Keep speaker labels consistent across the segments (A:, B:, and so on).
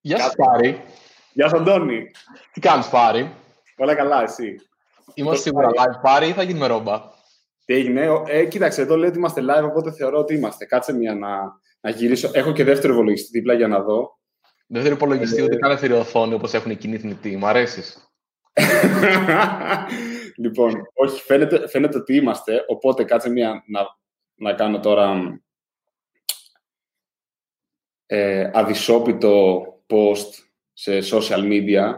A: Γεια σου, Πάρη.
B: Γεια σου, Αντώνη.
A: Τι κάνεις, Πάρη;
B: Όλα καλά, εσύ.
A: Είμαστε σίγουρα live, Πάρη, ή θα γίνουμε ρόμπα;
B: Τι έγινε. Ε, κοίταξε, εδώ λέει ότι είμαστε live, οπότε θεωρώ ότι είμαστε. Κάτσε μια να, να γυρίσω. Έχω και δεύτερο υπολογιστή δίπλα για να δω.
A: Δεύτερο υπολογιστή, ούτε καν ευθερεοθόνη όπως έχουν εκείνη θνητή. Μ' αρέσεις;
B: λοιπόν, όχι, φαίνεται, φαίνεται ότι είμαστε, οπότε κάτσε μια να, να κάνω τώρα ε, αδυσόπιτο post σε social media.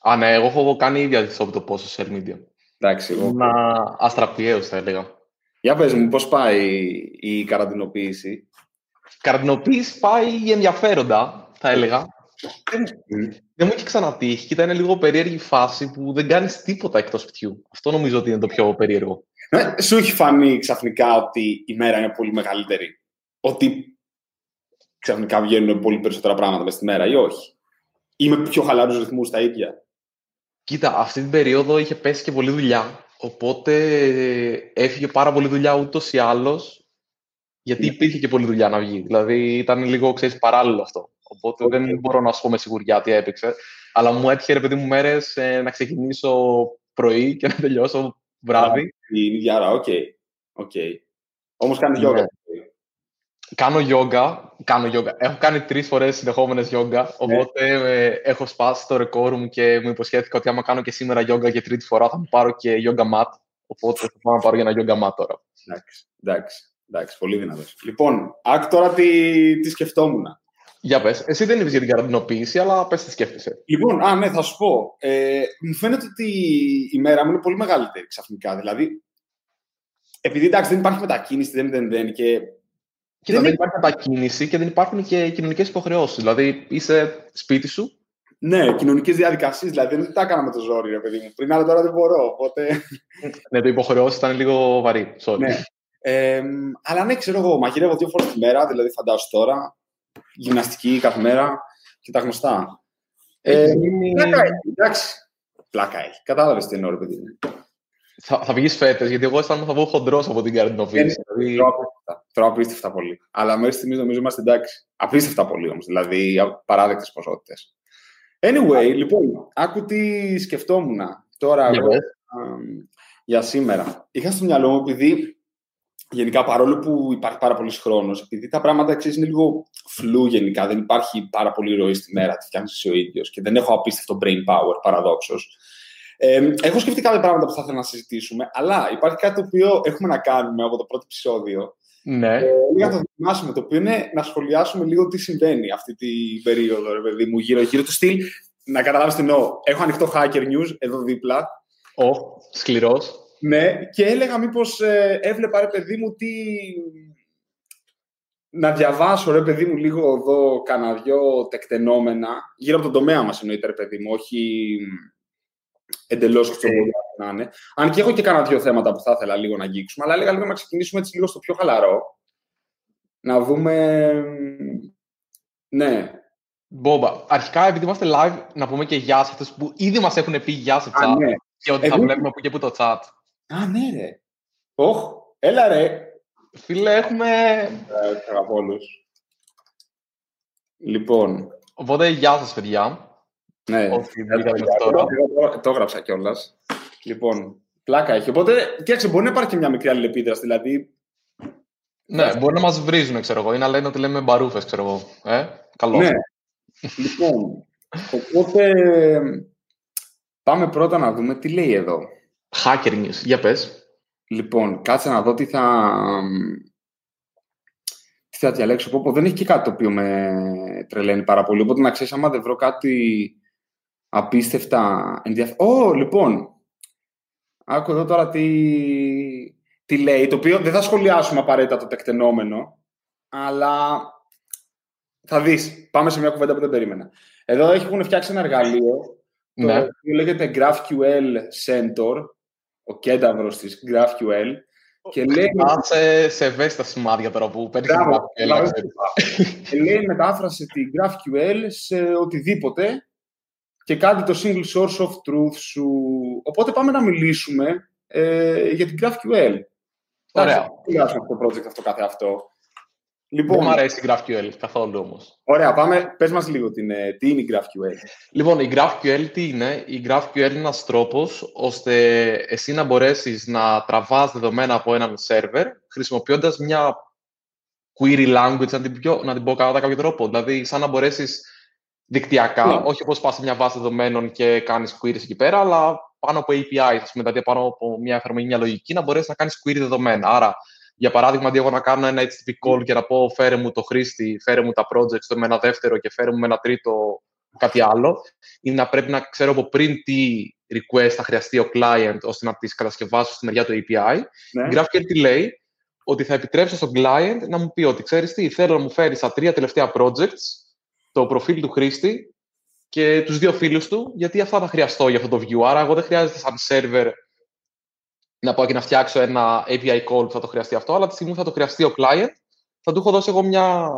A: Α, ναι, εγώ έχω κάνει ήδη αδυσόπιτο post σε social media.
B: Εντάξει, εγώ...
A: Να αστραπιαίος, θα έλεγα.
B: Για πες μου, πώς πάει η καραντινοποίηση;
A: Η καραντινοποίηση πάει ενδιαφέροντα, θα έλεγα. Δεν μου έχει ξανατύχει και ήταν λίγο περίεργη φάση που δεν κάνεις τίποτα εκτός σπιτιού. Αυτό νομίζω ότι είναι το πιο περίεργο.
B: Ναι, σου έχει φανεί ξαφνικά ότι η μέρα είναι πολύ μεγαλύτερη. Ότι ξαφνικά βγαίνουν πολύ περισσότερα πράγματα μέσα στη μέρα ή όχι; Ή με πιο χαλαρού ρυθμούς τα ίδια.
A: Κοίτα, αυτή την περίοδο είχε πέσει και πολλή δουλειά. Οπότε έφυγε πάρα πολύ δουλειά ούτως ή άλλως. Γιατί ναι. υπήρχε και πολλή δουλειά να βγει. Δηλαδή ήταν λίγο, ξέρεις, παράλληλο αυτό. Οπότε okay. δεν μπορώ να σου πω με σιγουριά τι έπαιξε. Αλλά μου έτυχε, ρε παιδί μου, μέρες ε, να ξεκινήσω πρωί και να τελειώσω βράδυ.
B: Την ίδια ώρα, OK. Okay. Όμως κάνεις γιόγκα. Ναι.
A: Κάνω γιόγκα. Κάνω γιόγκα. Έχω κάνει τρεις φορές συνεχόμενες γιόγκα. Ναι. Οπότε ε, έχω σπάσει το ρεκόρ μου και μου υποσχέθηκα ότι άμα κάνω και σήμερα γιόγκα για τρίτη φορά θα μου πάρω και γιόγκα mat. Οπότε θα πάω να πάρω για ένα γιόγκα mat τώρα.
B: Εντάξει. Εντάξει. Εντάξει, πολύ δυνατός. Λοιπόν, άκου τώρα τι, τι σκεφτόμουν.
A: Για πες. Εσύ δεν είπες για την καραντινοποίηση, αλλά πες τι σκέφτεσαι.
B: Λοιπόν, α, ναι, θα σου πω. Ε, μου φαίνεται ότι η μέρα μου είναι πολύ μεγαλύτερη ξαφνικά. Δηλαδή, επειδή εντάξει δεν υπάρχει μετακίνηση, δεν, δεν, δεν και...
A: Κοίτα, δεν, δεν υπάρχει μετακίνηση και δεν υπάρχουν και κοινωνικές υποχρεώσεις. Δηλαδή, είσαι σπίτι σου.
B: Ναι, κοινωνικέ διαδικασίε. Δηλαδή, δεν τα έκανα με το ζόρι, ρε παιδί μου. Πριν, αλλά τώρα δεν μπορώ. Οπότε...
A: ναι, το υποχρεώσεις ήταν λίγο βαρύ. Sorry.
B: Ναι. Ε, αλλά ναι, ξέρω εγώ, μαγειρεύω δύο φορές τη μέρα, δηλαδή φαντάζομαι τώρα γυμναστική κάθε μέρα και τα γνωστά. Ε, πλάκα έχει, εντάξει. Πλάκα έχει. Κατάλαβες τι εννοώ, ρε παιδί
A: Θα, θα βγεις φέτε, γιατί εγώ αισθάνομαι θα βγω χοντρός από την καρδινοποίηση.
B: Δηλαδή... Τρώω απίστευτα πολύ. Αλλά μέχρι στιγμής νομίζω είμαστε εντάξει. Απίστευτα πολύ όμως. Δηλαδή απαράδεκτες ποσότητες. Anyway, λοιπόν, άκου τι σκεφτόμουν τώρα εγώ, για σήμερα. Είχα στο μυαλό μου, επειδή γενικά παρόλο που υπάρχει πάρα πολύς χρόνος, επειδή τα πράγματα ξέρεις, είναι λίγο φλού γενικά, δεν υπάρχει πάρα πολύ ροή στη μέρα, τη φτιάχνεις εσύ ο ίδιος και δεν έχω απίστευτο brain power, παραδόξως. Ε, έχω σκεφτεί κάποια πράγματα που θα ήθελα να συζητήσουμε, αλλά υπάρχει κάτι το οποίο έχουμε να κάνουμε από το πρώτο επεισόδιο.
A: Ναι. Ε,
B: να το δοκιμάσουμε, το οποίο είναι να σχολιάσουμε λίγο τι συμβαίνει αυτή την περίοδο, ρε παιδί μου, γύρω-γύρω του στυλ. Να καταλάβεις τι εννοώ. Έχω ανοιχτό hacker news εδώ δίπλα.
A: Ω, oh, σκληρός.
B: Ναι, και έλεγα μήπως ε, έβλεπα, ρε παιδί μου, τι... Να διαβάσω, ρε παιδί μου, λίγο εδώ κανένα δυο τεκτενόμενα, γύρω από τον τομέα μας εννοείται, ρε παιδί μου, όχι εντελώς okay. να είναι. Αν και έχω και κανένα δυο θέματα που θα ήθελα λίγο να αγγίξουμε, αλλά έλεγα λίγο να ξεκινήσουμε έτσι λίγο στο πιο χαλαρό. Να δούμε... Ναι,
A: Μπόμπα, αρχικά επειδή είμαστε live, να πούμε και γεια σε αυτούς που ήδη μας έχουν πει γεια σε chat.
B: ναι.
A: Και ότι θα βλέπουμε που και που το chat.
B: Α, ναι, ρε. Οχ, έλα ρε.
A: Φίλε, έχουμε...
B: Ε, αγαπώ Λοιπόν.
A: Οπότε, γεια σας, παιδιά.
B: Ναι.
A: Όχι, τώρα.
B: Το έγραψα κιόλας. Λοιπόν, πλάκα έχει. Οπότε, κοίταξε, μπορεί να υπάρχει και μια μικρή αλληλεπίδραση. Δηλαδή.
A: Ναι, μπορεί να μας βρίζουν, ξέρω εγώ, ή να λένε ότι λέμε μπαρούφες, ξέρω εγώ. Ε, καλό.
B: Ναι. λοιπόν, οπότε πάμε πρώτα να δούμε τι λέει εδώ.
A: Hacker news. Για πες.
B: Λοιπόν, κάτσε να δω τι θα... Τι θα διαλέξω. Πω, πω, δεν έχει και κάτι το οποίο με τρελαίνει πάρα πολύ. Οπότε να ξέρεις, άμα δεν βρω κάτι απίστευτα ενδιαφέρον. Ω, λοιπόν. Άκου εδώ τώρα τι, τι λέει. Το οποίο δεν θα σχολιάσουμε απαραίτητα το τεκτενόμενο. Αλλά θα δεις. Πάμε σε μια κουβέντα που δεν περίμενα. Εδώ έχουν φτιάξει ένα εργαλείο ναι. το οποίο λέγεται GraphQL Center ο κένταυρος της GraphQL.
A: Και λέει... σε, σε ευαίσθητα σημάδια τώρα που παίρνει GraphQL.
B: και λέει μετάφρασε τη GraphQL σε οτιδήποτε και κάτι το single source of truth σου. Οπότε πάμε να μιλήσουμε ε, για την GraphQL.
A: Ωραία.
B: Δεν αυτό το project αυτό κάθε αυτό;
A: Λοιπόν, Δεν μου αρέσει η GraphQL καθόλου όμως.
B: Ωραία, πάμε. Πες μας λίγο την, ε, τι είναι η GraphQL.
A: Λοιπόν, η GraphQL τι είναι; Η GraphQL είναι ένας τρόπος ώστε εσύ να μπορέσεις να τραβάς δεδομένα από έναν server χρησιμοποιώντας μια query language, να την, πιο, να την πω κατά κάποιο τρόπο. Δηλαδή, σαν να μπορέσεις δικτυακά, yeah. Ναι. όχι όπως πας σε μια βάση δεδομένων και κάνεις queries εκεί πέρα, αλλά πάνω από API, ας πούμε, δηλαδή πάνω από μια εφαρμογή, μια λογική, να μπορέσεις να κάνεις query δεδομένα. Άρα, για παράδειγμα, αντί εγώ να κάνω ένα HTTP call και να πω φέρε μου το χρήστη, φέρε μου τα projects, με ένα δεύτερο και φέρε μου με ένα τρίτο κάτι άλλο, είναι να πρέπει να ξέρω από πριν τι request θα χρειαστεί ο client ώστε να τις κατασκευάσω στη μεριά του API. Ναι. Η GraphQL τι λέει, ότι θα επιτρέψω στον client να μου πει ότι ξέρεις τι, θέλω να μου φέρεις στα τρία τελευταία projects το προφίλ του χρήστη και τους δύο φίλους του, γιατί αυτά θα χρειαστώ για αυτό το view. Άρα, εγώ δεν χρειάζεται σαν server να πάω και να φτιάξω ένα API call που θα το χρειαστεί αυτό, αλλά τη στιγμή που θα το χρειαστεί ο client, θα του έχω δώσει εγώ μια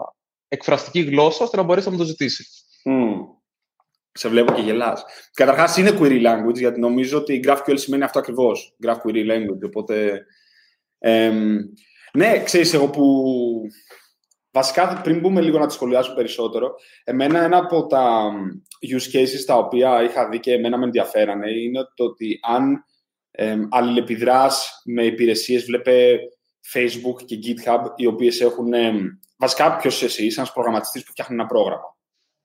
A: εκφραστική γλώσσα ώστε να μπορέσει να μου το ζητήσει.
B: Mm. Σε βλέπω και γελάς. Καταρχάς είναι query language, γιατί νομίζω ότι η GraphQL σημαίνει αυτό ακριβώς. Graph query language. Οπότε. ναι, ξέρεις, εγώ που. Βασικά, πριν μπούμε λίγο να τη σχολιάσουμε περισσότερο, εμένα ένα από τα use cases τα οποία είχα δει και εμένα με ενδιαφέρανε είναι το ότι αν ε, αλληλεπιδράς με υπηρεσίες, βλέπε Facebook και GitHub, οι οποίες έχουν, ε, βασικά ποιος εσύ, είσαι ένας προγραμματιστής που φτιάχνει ένα πρόγραμμα.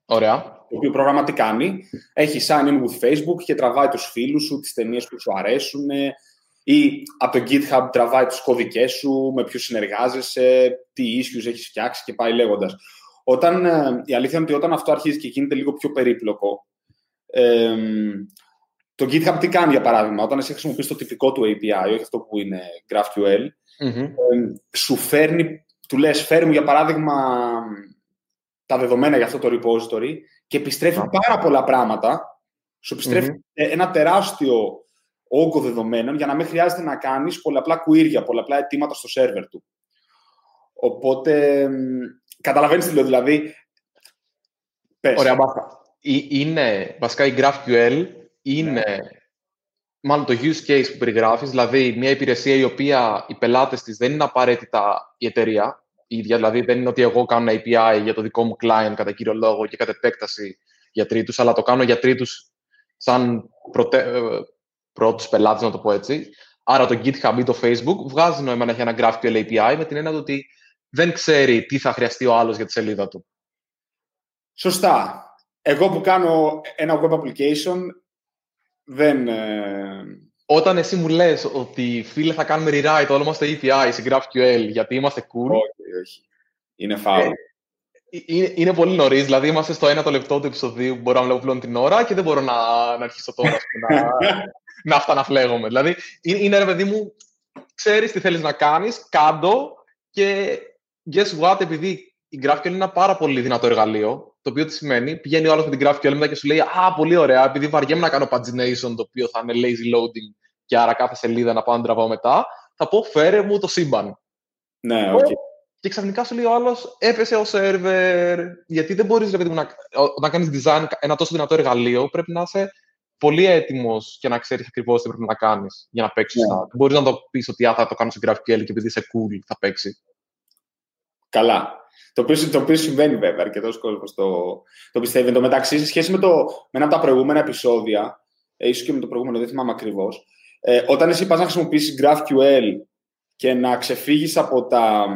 A: Ωραία.
B: Το οποίο πρόγραμμα τι κάνει, έχει sign in with Facebook και τραβάει τους φίλους σου, τις ταινίες που σου αρέσουν ή από το GitHub τραβάει τους κώδικες σου, με ποιους συνεργάζεσαι, τι issues έχεις φτιάξει και πάει λέγοντας. Όταν, ε, η αλήθεια είναι ότι όταν αυτό αρχίζει και γίνεται λίγο πιο περίπλοκο, ε, το GitHub τι κάνει, για παράδειγμα, όταν εσύ χρησιμοποιείς το τυπικό του API, όχι αυτό που είναι GraphQL, mm σου φέρνει, του λες, φέρει μου, για παράδειγμα, τα δεδομένα για αυτό το repository και επιστρέφει πάρα πολλά πράγματα, σου επιστρεφει ένα τεράστιο όγκο δεδομένων για να μην χρειάζεται να κάνεις πολλαπλά query, πολλαπλά αιτήματα στο server του. Οπότε, καταλαβαίνεις τι λέω, δηλαδή,
A: πες. Ωραία, μπάστα. Είναι, βασικά, η GraphQL είναι ναι. μάλλον το use case που περιγράφεις, δηλαδή μια υπηρεσία η οποία οι πελάτες της δεν είναι απαραίτητα η εταιρεία, η ίδια, δηλαδή δεν είναι ότι εγώ κάνω ένα API για το δικό μου client κατά κύριο λόγο και κατά επέκταση για τρίτους, αλλά το κάνω για τρίτους σαν προτε... Ε, πρώτους πελάτες, να το πω έτσι. Άρα το GitHub ή το Facebook βγάζει νόημα να έχει ένα GraphQL API με την έννοια ότι δεν ξέρει τι θα χρειαστεί ο άλλος για τη σελίδα του.
B: Σωστά. Εγώ που κάνω ένα web application δεν... Ε,
A: Όταν εσύ μου λες ότι φίλε θα κάνουμε rewrite όλο μας το API σε GraphQL γιατί είμαστε cool...
B: Όχι, όχι. Είναι φάουλ. Ε,
A: είναι, είναι, πολύ νωρίς, δηλαδή είμαστε στο ένα το λεπτό του επεισοδίου που μπορώ να βλέπω πλέον την ώρα και δεν μπορώ να, να αρχίσω τώρα να, να αυτά να φλέγομαι. Δηλαδή, είναι ρε παιδί μου, ξέρεις τι θέλεις να κάνεις, κάντο και guess what, επειδή η GraphQL είναι ένα πάρα πολύ δυνατό εργαλείο, το οποίο τι σημαίνει, πηγαίνει ο άλλος με την GraphQL μετά και σου λέει Α, πολύ ωραία, επειδή βαριέμαι να κάνω pagination, το οποίο θα είναι lazy loading και άρα κάθε σελίδα να πάω να τραβάω μετά, θα πω φέρε μου το σύμπαν.
B: Ναι, okay.
A: Και ξαφνικά σου λέει ο άλλος, έπεσε ο σερβερ. Γιατί δεν μπορείς να, να κάνεις design ένα τόσο δυνατό εργαλείο, πρέπει να είσαι πολύ έτοιμος και να ξέρεις ακριβώς τι πρέπει να κάνεις για να παίξεις σωστά. Δεν μπορείς να το πεις ότι θα το κάνω σε GraphQL και επειδή είσαι cool θα παίξει.
B: Καλά. Το οποίο, το οποίο συμβαίνει βέβαια, αρκετός κόσμος το, το πιστεύει. Εν τω μεταξύ, σε σχέση με, το, με ένα από τα προηγούμενα επεισόδια, ε, ίσως και με το προηγούμενο, δεν θυμάμαι ακριβώς, ε, όταν εσύ πας να χρησιμοποιήσεις GraphQL και να ξεφύγεις από, τα,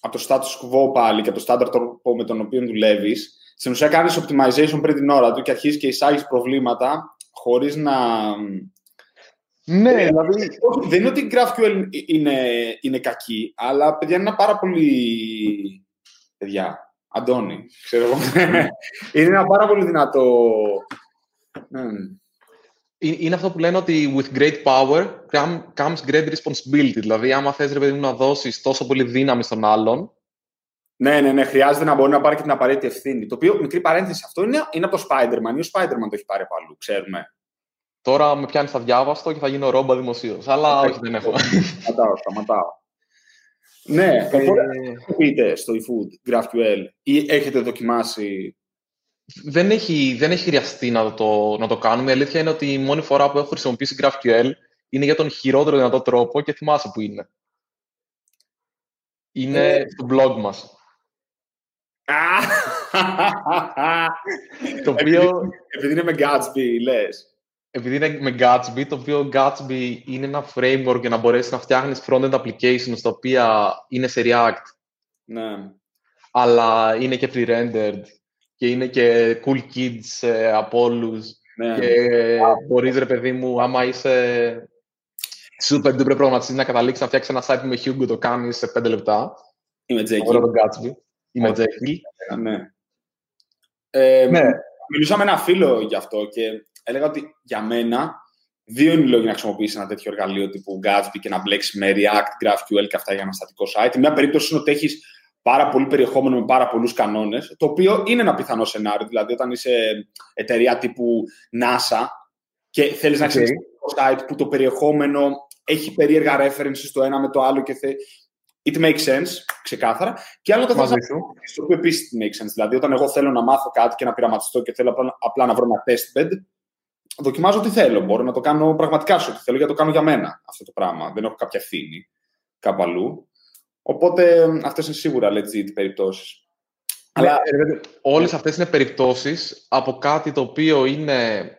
B: από το status quo πάλι και το standard τρόπο με τον οποίο δουλεύεις, στην ουσία κάνεις optimization πριν την ώρα του και αρχίζεις και εισάγεις προβλήματα χωρίς να
A: ναι, ε, δηλαδή...
B: δεν είναι ότι η GraphQL είναι, είναι κακή, αλλά παιδιά είναι ένα πάρα πολύ... Παιδιά, Αντώνη, ξέρω εγώ. είναι ένα πάρα πολύ δυνατό...
A: Ναι. Είναι αυτό που λένε ότι with great power comes great responsibility. Δηλαδή, άμα θες, ρε παιδί μου, να δώσεις τόσο πολύ δύναμη στον άλλον,
B: ναι, ναι, ναι. Χρειάζεται να μπορεί να πάρει και την απαραίτητη ευθύνη. Το οποίο, μικρή παρένθεση, αυτό είναι, είναι από το Spider-Man. Ή ο Spider-Man το έχει πάρει από αλλού, ξέρουμε.
A: Τώρα με πιάνει στα διάβαστο και θα γίνω ρόμπα δημοσίως. Αλλά όχι, δεν έχω.
B: Σταματάω, σταματάω. Ναι, ε, πείτε στο eFood GraphQL ή έχετε δοκιμάσει;
A: Δεν έχει, δεν έχει χρειαστεί να το, να το κάνουμε. Η αλήθεια είναι ότι η μόνη φορά που έχω χρησιμοποιήσει GraphQL είναι για τον χειρότερο δυνατό τρόπο και θυμάσαι που είναι. Είναι στο blog μας. Το οποίο...
B: Επειδή είναι με Gatsby, λες.
A: Επειδή είναι με Gatsby, το οποίο Gatsby είναι ένα framework για να μπορέσεις να φτιάχνεις front-end applications τα οποία είναι σε React.
B: Ναι.
A: Αλλά είναι και pre-rendered και είναι και cool kids ε, από όλους. Ναι. Και μπορείς, ρε παιδί μου, άμα είσαι super duper προγραμματιστής να καταλήξεις να φτιάξεις ένα site με Hugo, το κάνεις σε 5 λεπτά.
B: Είμαι Jekyll.
A: Όλο τον Gatsby. Είμαι Jekyll.
B: Ναι. Ε, ναι. Μιλούσα με ένα φίλο γι' αυτό και έλεγα ότι για μένα δύο είναι οι λόγοι να χρησιμοποιήσεις ένα τέτοιο εργαλείο τύπου Gatsby και να μπλέξεις με React, GraphQL και αυτά για ένα στατικό site. Μια περίπτωση είναι ότι έχεις πάρα πολύ περιεχόμενο με πάρα πολλούς κανόνες, το οποίο είναι ένα πιθανό σενάριο. Δηλαδή, όταν είσαι εταιρεία τύπου NASA και θέλεις να ξέρει το site που το περιεχόμενο έχει περίεργα references το ένα με το άλλο και θε... It makes sense, ξεκάθαρα. Και άλλο το θέλω να το οποίο επίσης it makes sense. Δηλαδή, όταν εγώ θέλω να μάθω κάτι και να πειραματιστώ και θέλω απλά, απλά να βρω ένα test bed, δοκιμάζω τι θέλω. Μπορώ να το κάνω πραγματικά σε ό,τι θέλω, γιατί το κάνω για μένα αυτό το πράγμα. Δεν έχω κάποια ευθύνη κάπου αλλού. Οπότε αυτές είναι σίγουρα legit περιπτώσεις.
A: Ναι, Αλλά ε, όλες αυτές είναι περιπτώσεις από κάτι το οποίο είναι,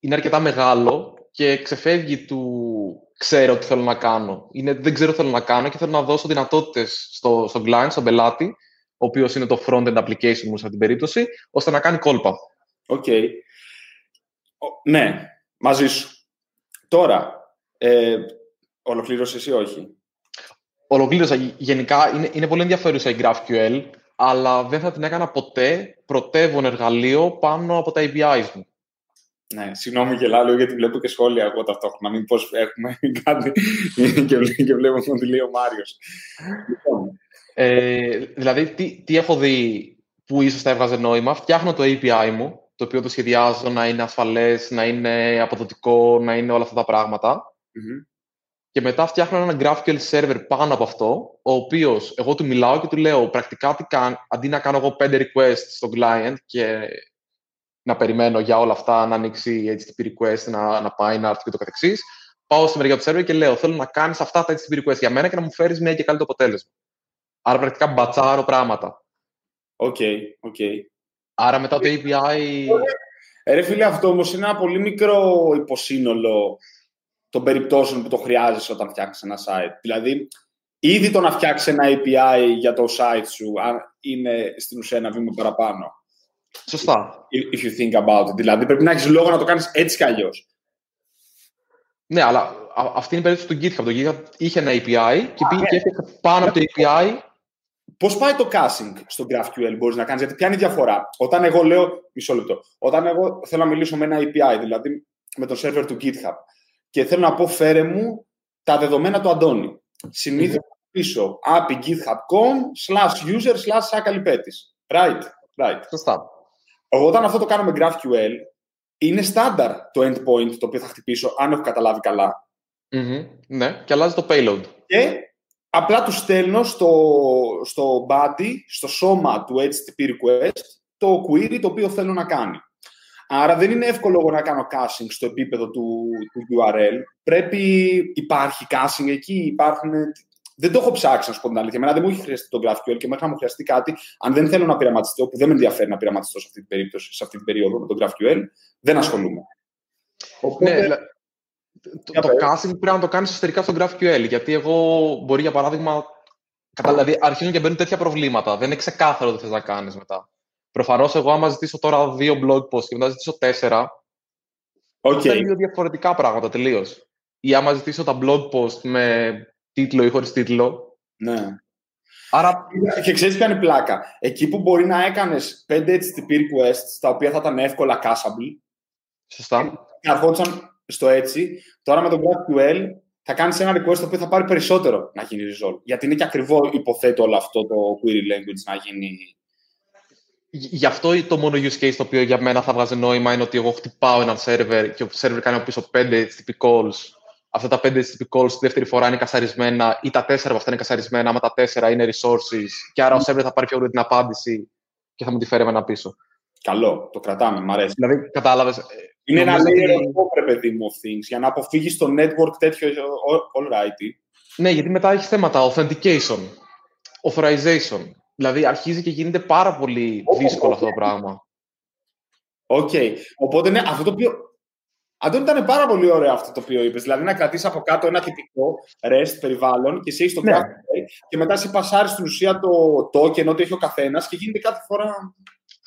A: είναι αρκετά μεγάλο και ξεφεύγει του ξέρω τι θέλω να κάνω. Είναι, δεν ξέρω τι θέλω να κάνω και θέλω να δώσω δυνατότητες στο, στο client, στον πελάτη, ο οποίος είναι το front-end application μου σε αυτή την περίπτωση, ώστε να κάνει κόλπα.
B: OK. Okay. Ναι, μαζί σου. Τώρα, ε, ολοκλήρωσες ή όχι;
A: Ολοκλήρωσα. Γενικά είναι, είναι πολύ ενδιαφέρουσα η GraphQL, αλλά δεν θα την έκανα ποτέ πρωτεύον εργαλείο πάνω από τα APIs μου.
B: Ναι, συγγνώμη γελάω γιατί βλέπω και σχόλια εγώ ταυτόχρονα. Μην πώς έχουμε κάτι και, και βλέπω τι λέει ο Μάριος.
A: Λοιπόν. Ε, δηλαδή, τι, τι έχω δει που ίσως θα έβγαζε νόημα. Φτιάχνω το API μου, το οποίο το σχεδιάζω να είναι ασφαλές, να είναι αποδοτικό, να είναι όλα αυτά τα πράγματα. Mm-hmm. Και μετά φτιάχνω ένα GraphQL server πάνω από αυτό, ο οποίος εγώ του μιλάω και του λέω πρακτικά τι κάνω, αντί να κάνω εγώ πέντε requests στο client και να περιμένω για όλα αυτά να ανοίξει HTTP request, να, να πάει, να έρθει και το καθεξής, πάω στη μεριά του server και λέω θέλω να κάνεις αυτά τα HTTP request για μένα και να μου φέρεις μια και καλύτερο αποτέλεσμα. Άρα πρακτικά μπατσάρω πράγματα.
B: OK, okay, OK. Okay.
A: Άρα μετά το API...
B: Ε, ρε φίλε, αυτό όμως είναι ένα πολύ μικρό υποσύνολο των περιπτώσεων που το χρειάζεσαι όταν φτιάχνει ένα site. Δηλαδή, ήδη το να φτιάξεις ένα API για το site σου είναι στην ουσία ένα βήμα παραπάνω.
A: Σωστά.
B: If you think about it. Δηλαδή, πρέπει να έχεις λόγο να το κάνεις έτσι κι αλλιώς.
A: Ναι, αλλά αυτή είναι η περίπτωση του GitHub. Το GitHub είχε ένα API και πήγε και έφτιαξε πάνω από το API.
B: Πώς πάει το caching στο GraphQL, μπορείς να κάνεις, Γιατί ποια είναι η διαφορά; Όταν εγώ λέω. Μισό λεπτό. Όταν εγώ θέλω να μιλήσω με ένα API, δηλαδή με το server του GitHub, και θέλω να πω φέρε μου τα δεδομένα του Αντώνη. Συνήθως mm-hmm. πίσω api github.com slash user slash σακαλυπέτης. Right, right.
A: Σωστά.
B: Εγώ όταν αυτό το κάνω με GraphQL, είναι στάνταρ το endpoint το οποίο θα χτυπήσω, αν έχω καταλάβει καλά.
A: Mm-hmm. Ναι, και αλλάζει το payload.
B: Και απλά τους στέλνω στο, στο body, στο σώμα του HTTP request, το query το οποίο θέλω να κάνει. Άρα δεν είναι εύκολο να κάνω caching στο επίπεδο του, του URL. Πρέπει, υπάρχει caching εκεί, υπάρχουν... Δεν το έχω ψάξει, να σου πω την αλήθεια. Εμένα δεν μου έχει χρειαστεί το GraphQL και μέχρι να μου χρειαστεί κάτι, αν δεν θέλω να πειραματιστώ, που δεν με ενδιαφέρει να πειραματιστώ σε αυτή την περίπτωση, σε αυτή την περίοδο με το GraphQL, δεν ασχολούμαι.
A: Ναι, το, το caching πρέπει να το κάνεις εσωτερικά στο GraphQL. Γιατί εγώ μπορεί, για παράδειγμα, δηλαδή αρχίζουν και μπαίνουν τέτοια προβλήματα. Δεν είναι ξεκάθαρο τι θες να κάνεις μετά. Προφανώς, εγώ άμα ζητήσω τώρα δύο blog posts και μετά ζητήσω τέσσερα, okay. θα δύο διαφορετικά πράγματα τελείως. Ή άμα ζητήσω τα blog post με τίτλο ή χωρίς τίτλο.
B: Ναι. Άρα... Και ξέρεις ποια είναι η πλάκα; Εκεί που μπορεί να έκανες πέντε HTTP requests, τα οποία θα ήταν εύκολα cachable.
A: Σωστά.
B: Και αρχόντουσαν στο έτσι. Τώρα με το GraphQL θα κάνεις ένα request το οποίο θα πάρει περισσότερο να γίνει resolve. Γιατί είναι και ακριβό, υποθέτω, όλο αυτό το query language να γίνει
A: Γι' αυτό το μόνο use case το οποίο για μένα θα βγάζει νόημα είναι ότι εγώ χτυπάω έναν server και ο server κάνει πίσω 5 HTTP calls. Αυτά τα 5 HTTP calls τη δεύτερη φορά είναι κασαρισμένα ή τα 4 από αυτά είναι κασαρισμένα, άμα τα 4 είναι resources. Και άρα ο server θα πάρει πιο γρήγορα την απάντηση και θα μου τη φέρει εμένα πίσω.
B: Καλό, το κρατάμε, μ' αρέσει.
A: Δηλαδή, κατάλαβες.
B: Είναι ένα layer of παιδί μου things για να αποφύγεις το network τέτοιο all right.
A: Ναι, γιατί μετά έχει θέματα authentication. authorization. Δηλαδή αρχίζει και γίνεται πάρα πολύ δύσκολο αυτό το πράγμα.
B: OK. Okay. Οπότε ναι, αυτό το οποίο. Αντώνη, ήταν πάρα πολύ ωραίο αυτό το οποίο είπες. Δηλαδή να κρατήσεις από κάτω ένα τυπικό REST περιβάλλον και εσύ έχεις το ναι. και μετά σε πασάρει στην ουσία το token ό,τι έχει ο καθένας και γίνεται κάθε φορά.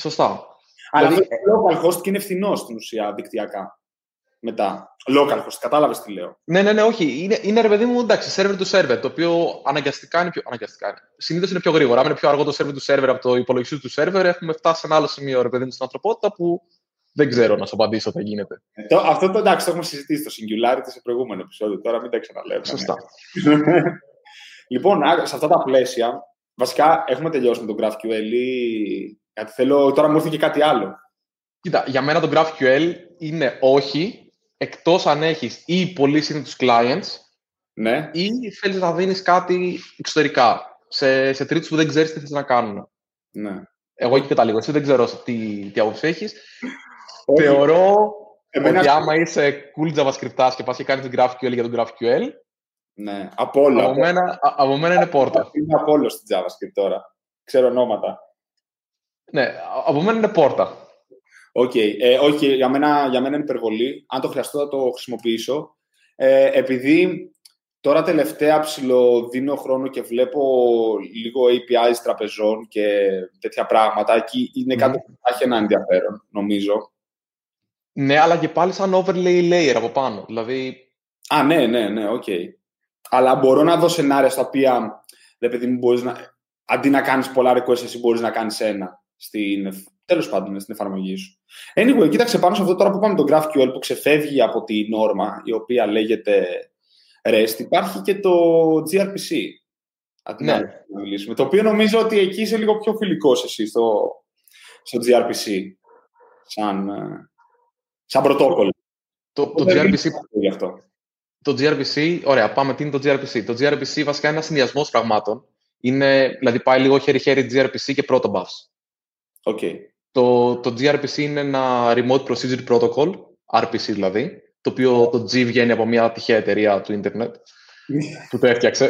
A: Σωστά.
B: Αλλά δηλαδή... αυτό είναι local host και είναι φθηνό στην ουσία δικτυακά. Μετά. Local host, κατάλαβες τι λέω.
A: Ναι, ναι, ναι, όχι. Είναι, είναι ρε παιδί μου, εντάξει, server to server, το οποίο αναγκαστικά είναι πιο. Αναγκαστικά Συνήθως είναι πιο γρήγορα. Αν είναι πιο αργό το server to server από το υπολογιστή του server, έχουμε φτάσει σε ένα άλλο σημείο, ρε παιδί μου, στην ανθρωπότητα που δεν ξέρω να σου απαντήσω τι γίνεται.
B: Ε, το, αυτό το εντάξει, το έχουμε συζητήσει στο Singularity σε προηγούμενο επεισόδιο. Τώρα μην τα ξαναλέμε.
A: Σωστά.
B: λοιπόν, σε αυτά τα πλαίσια, βασικά έχουμε τελειώσει με τον GraphQL ή γιατί θέλω, τώρα μου ήρθε και κάτι άλλο.
A: Κοίτα, για μένα το GraphQL είναι όχι, εκτός αν έχεις ή πολύ σύνθετους clients
B: ναι.
A: ή θέλεις να δίνεις κάτι εξωτερικά σε, σε τρίτους που δεν ξέρεις τι θες να κάνουν.
B: Ναι.
A: Εγώ εκεί καταλήγω. Εσύ δεν ξέρω τι, τι άποψη έχεις. Θεωρώ Εμένα... ότι άμα είσαι cool JavaScript και πας και κάνεις GraphQL για τον GraphQL,
B: ναι, από όλα.
A: Από, μένα, από μένα είναι πόρτα.
B: Είναι από όλο στην JavaScript τώρα. Ξέρω ονόματα.
A: Ναι, από μένα είναι πόρτα.
B: OK. Okay. Ε, okay. για, μένα, για μένα είναι υπερβολή. Αν το χρειαστώ θα το χρησιμοποιήσω. Ε, επειδή τώρα τελευταία ψιλοδίνω χρόνο και βλέπω λίγο APIs τραπεζών και τέτοια πράγματα, εκεί είναι κάτι που θα έχει ένα ενδιαφέρον, νομίζω.
A: Ναι, αλλά και πάλι σαν overlay layer από πάνω. Δηλαδή...
B: Α, ναι, ναι, ναι, OK. Okay. Αλλά μπορώ να δω σενάρια στα οποία, δηλαδή, μπορείς να, αντί να κάνεις πολλά requests, εσύ μπορείς να κάνεις ένα στην, τέλος πάντων, στην εφαρμογή σου. Anyway, κοίταξε πάνω σε αυτό τώρα που πάμε το GraphQL που ξεφεύγει από τη νόρμα, η οποία λέγεται REST, υπάρχει και το gRPC.
A: Ναι.
B: Να μιλήσουμε. Το οποίο νομίζω ότι εκεί είσαι λίγο πιο φιλικός εσύ στο, στο gRPC. Σαν, ε, σαν πρωτόκολλο.
A: Το, το, το gRPC... Γι αυτό. Το gRPC, ωραία, πάμε τι είναι το gRPC. Το gRPC βασικά είναι ένα συνδυασμός πραγμάτων. Είναι, δηλαδή πάει λίγο χέρι-χέρι gRPC και protobufs.
B: Okay.
A: Το, το gRPC είναι ένα Remote Procedure Protocol, RPC δηλαδή, το οποίο το G βγαίνει από μια τυχαία εταιρεία του ίντερνετ, που το έφτιαξε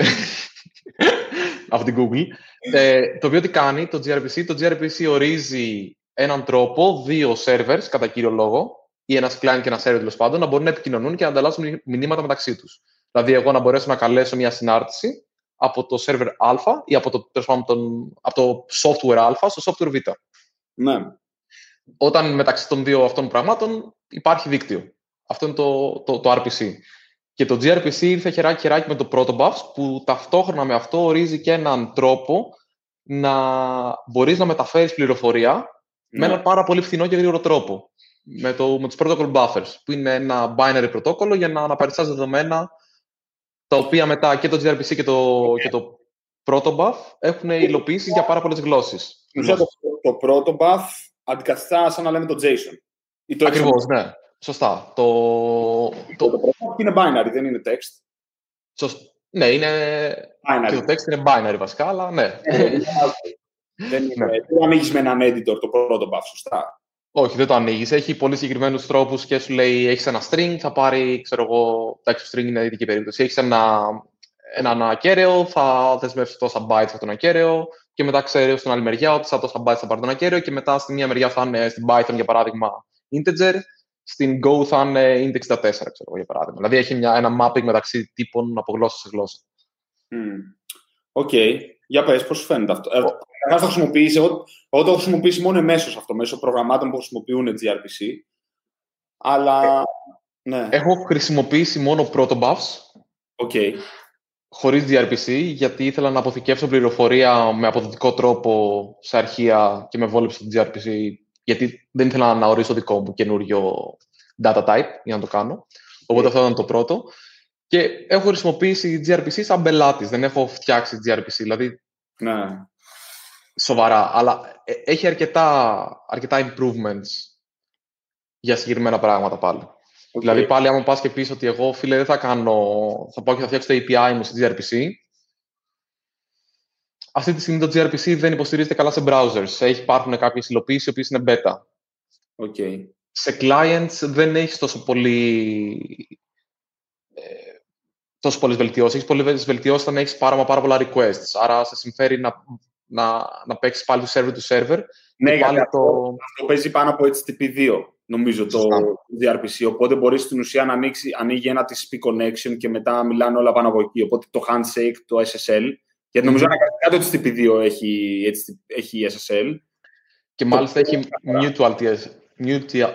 A: από την Google. Ε, το οποίο τι κάνει το gRPC, το gRPC ορίζει έναν τρόπο, δύο servers κατά κύριο λόγο, ή ένας client και ένας server τέλος πάντων, να μπορούν να επικοινωνούν και να ανταλλάσσουν μηνύματα μεταξύ τους. Δηλαδή, εγώ να μπορέσω να καλέσω μια συνάρτηση από το server Α ή από το, από το software Α στο software Β.
B: Ναι.
A: Όταν μεταξύ των δύο αυτών πραγμάτων υπάρχει δίκτυο. Αυτό είναι το, το, το RPC. Και το gRPC ήρθε χεράκι-χεράκι με το protobufs που ταυτόχρονα με αυτό ορίζει και έναν τρόπο να μπορείς να μεταφέρεις πληροφορία ναι. με έναν πάρα πολύ φθηνό και γρήγορο τρόπο. Με, το, με τους protocol buffers, που είναι ένα binary πρωτόκολλο για να αναπαριστάς δεδομένα τα οποία μετά και το gRPC και το, και το protobuf έχουν υλοποιήσεις για πάρα πολλές γλώσσες.
B: Το, το protobuf αντικαθιστά σαν να λέμε το JSON.
A: Ακριβώς, ναι. Σωστά. Το,
B: το... το είναι binary, δεν είναι text.
A: Σωστά. Ναι, είναι...
B: Binary.
A: Και το text είναι binary βασικά, αλλά ναι.
B: Ε, δεν είναι... ναι. Δεν ανοίγει με έναν editor το πρώτο buff, σωστά.
A: Όχι, δεν το ανοίγεις. Έχει πολύ συγκεκριμένους τρόπους και σου λέει: Έχεις ένα string, θα πάρει, ξέρω εγώ, εντάξει, το string είναι ειδική περίπτωση. Έχεις ένα, ένα ακέραιο, θα δεσμεύσεις τόσα bytes από τον ακέραιο και μετά ξέρεις στην άλλη μεριά ότι θα τόσα bytes θα πάρει τον ακέραιο και μετά στη μία μεριά θα είναι στην Python για παράδειγμα integer, στην Go θα είναι int 64, ξέρω εγώ, για παράδειγμα. Δηλαδή έχει μια, ένα mapping μεταξύ τύπων από γλώσσα σε γλώσσα.
B: OK. Okay. Για πες, πώς σου φαίνεται αυτό; Ε, το χρησιμοποιήσει, εγώ, εγώ το έχω χρησιμοποιήσει μόνο μέσω αυτό, μέσω προγραμμάτων που χρησιμοποιούν gRPC. Αλλά, ναι.
A: Έχω χρησιμοποιήσει μόνο protobufs.
B: Okay.
A: Χωρίς gRPC, γιατί ήθελα να αποθηκεύσω πληροφορία με αποδοτικό τρόπο σε αρχεία και με βόλεψε το gRPC γιατί δεν ήθελα να ορίσω δικό μου καινούριο data type για να το κάνω. Οπότε αυτό ήταν το πρώτο. Και έχω χρησιμοποιήσει gRPC σαν πελάτης. Δεν έχω φτιάξει gRPC. Δηλαδή.
B: Ναι.
A: Σοβαρά. Αλλά ε, έχει αρκετά, αρκετά improvements για συγκεκριμένα πράγματα πάλι. Okay. Δηλαδή, πάλι, άμα πας και πεις ότι εγώ, φίλε, δεν θα κάνω. Θα πάω και θα φτιάξω το API μου σε gRPC, αυτή τη στιγμή το gRPC δεν υποστηρίζεται καλά σε browsers. Έχει, υπάρχουν κάποιες υλοποιήσεις οι οποίες είναι beta.
B: Okay.
A: Σε clients δεν έχεις τόσο πολύ... Ε, τόσο πολλές βελτιώσεις. Έχεις πολλές βελτιώσεις όταν έχεις πάρα, πάρα πολλά requests. Άρα σε συμφέρει να, να, να παίξεις πάλι το server του server.
B: Ναι, γιατί το... αυτό, αυτό παίζει πάνω από HTTP2, νομίζω, το gRPC. Οπότε μπορείς στην ουσία να ανοίξει, ανοίγει ένα TCP connection και μετά μιλάνε όλα πάνω από εκεί. Οπότε το handshake, το SSL. Γιατί νομίζω mm-hmm. το HTTP2 έχει, έχει SSL.
A: Και μάλιστα έχει mutual, mutual,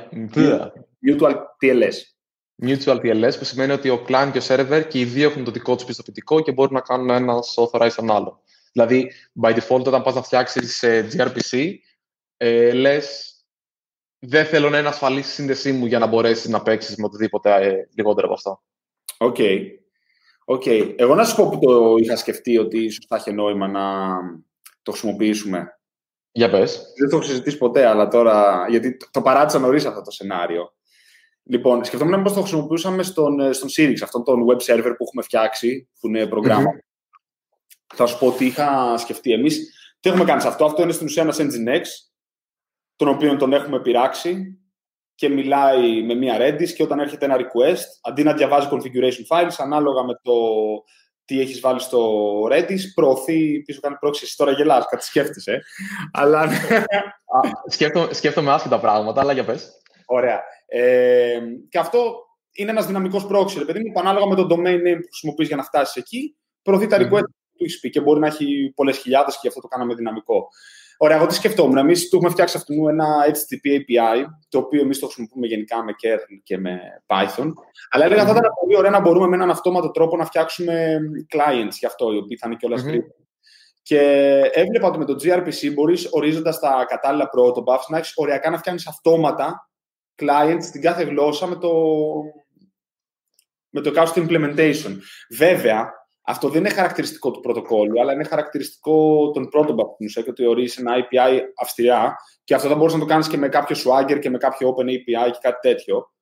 B: mutual TLS.
A: Mutual TLS που σημαίνει ότι ο client και ο server και οι δύο έχουν το δικό τους πιστοποιητικό και μπορούν να κάνουν ένα authorize τον άλλο. Δηλαδή, by default, όταν πας να φτιάξεις ε, gRPC, ε, λες δεν θέλω να είναι ασφαλής στη σύνδεσή μου για να μπορέσεις να παίξεις με οτιδήποτε ε, λιγότερο από αυτό.
B: OK. Okay. Okay. Εγώ να σου πω που το είχα σκεφτεί ότι ίσως θα έχει νόημα να το χρησιμοποιήσουμε.
A: Για πες.
B: Δεν το έχω συζητήσει ποτέ, αλλά τώρα, γιατί το παράτησα νωρίς αυτό το σενάριο. Λοιπόν, σκεφτόμουν πώς το χρησιμοποιούσαμε στον, ε, στον Sirix, αυτόν τον web server που έχουμε φτιάξει, που είναι προγράμμα. Θα σου πω ότι είχα σκεφτεί. Εμείς τι έχουμε κάνει σε αυτό; Αυτό είναι στην ουσία ένας Nginx, τον οποίο τον έχουμε πειράξει και μιλάει με μία Redis και όταν έρχεται ένα request, αντί να διαβάζει configuration files, ανάλογα με το τι έχεις βάλει στο Redis, προωθεί, πίσω κάνει πρόξηση. Τώρα γελάς, κάτι σκέφτεσαι. αλλά...
A: σκέφτομαι, σκέφτομαι άσχετα πράγματα, αλλά για πες.
B: Ωραία. Ε, και αυτό είναι ένας δυναμικός πρόξης, παιδί μου, που ανάλογα με το domain name που χρησιμοποιείς για να φτάσεις εκεί, προωθεί τα request του XP και μπορεί να έχει πολλές χιλιάδες και αυτό το κάναμε δυναμικό. Ωραία, εγώ τι σκεφτόμουν. Εμείς του έχουμε φτιάξει αυτού ένα HTTP API, το οποίο εμείς το χρησιμοποιούμε γενικά με kernel και με Python. Αλλά έλεγα mm-hmm. θα ήταν πολύ ωραία να μπορούμε με έναν αυτόματο τρόπο να φτιάξουμε clients γι' αυτό, οι οποίοι θα είναι κιόλας mm-hmm. Και έβλεπα ότι με το gRPC μπορείς ορίζοντας τα κατάλληλα protobuffs να έχεις οριακά να φτιάχνεις αυτόματα clients στην κάθε γλώσσα με το, με το custom implementation. Βέβαια, αυτό δεν είναι χαρακτηριστικό του πρωτοκόλλου, αλλά είναι χαρακτηριστικό των πρώτων που και ότι ορίζει ένα API αυστηρά και αυτό θα μπορούσε να το κάνεις και με κάποιο Swagger και με κάποιο Open API και κάτι τέτοιο.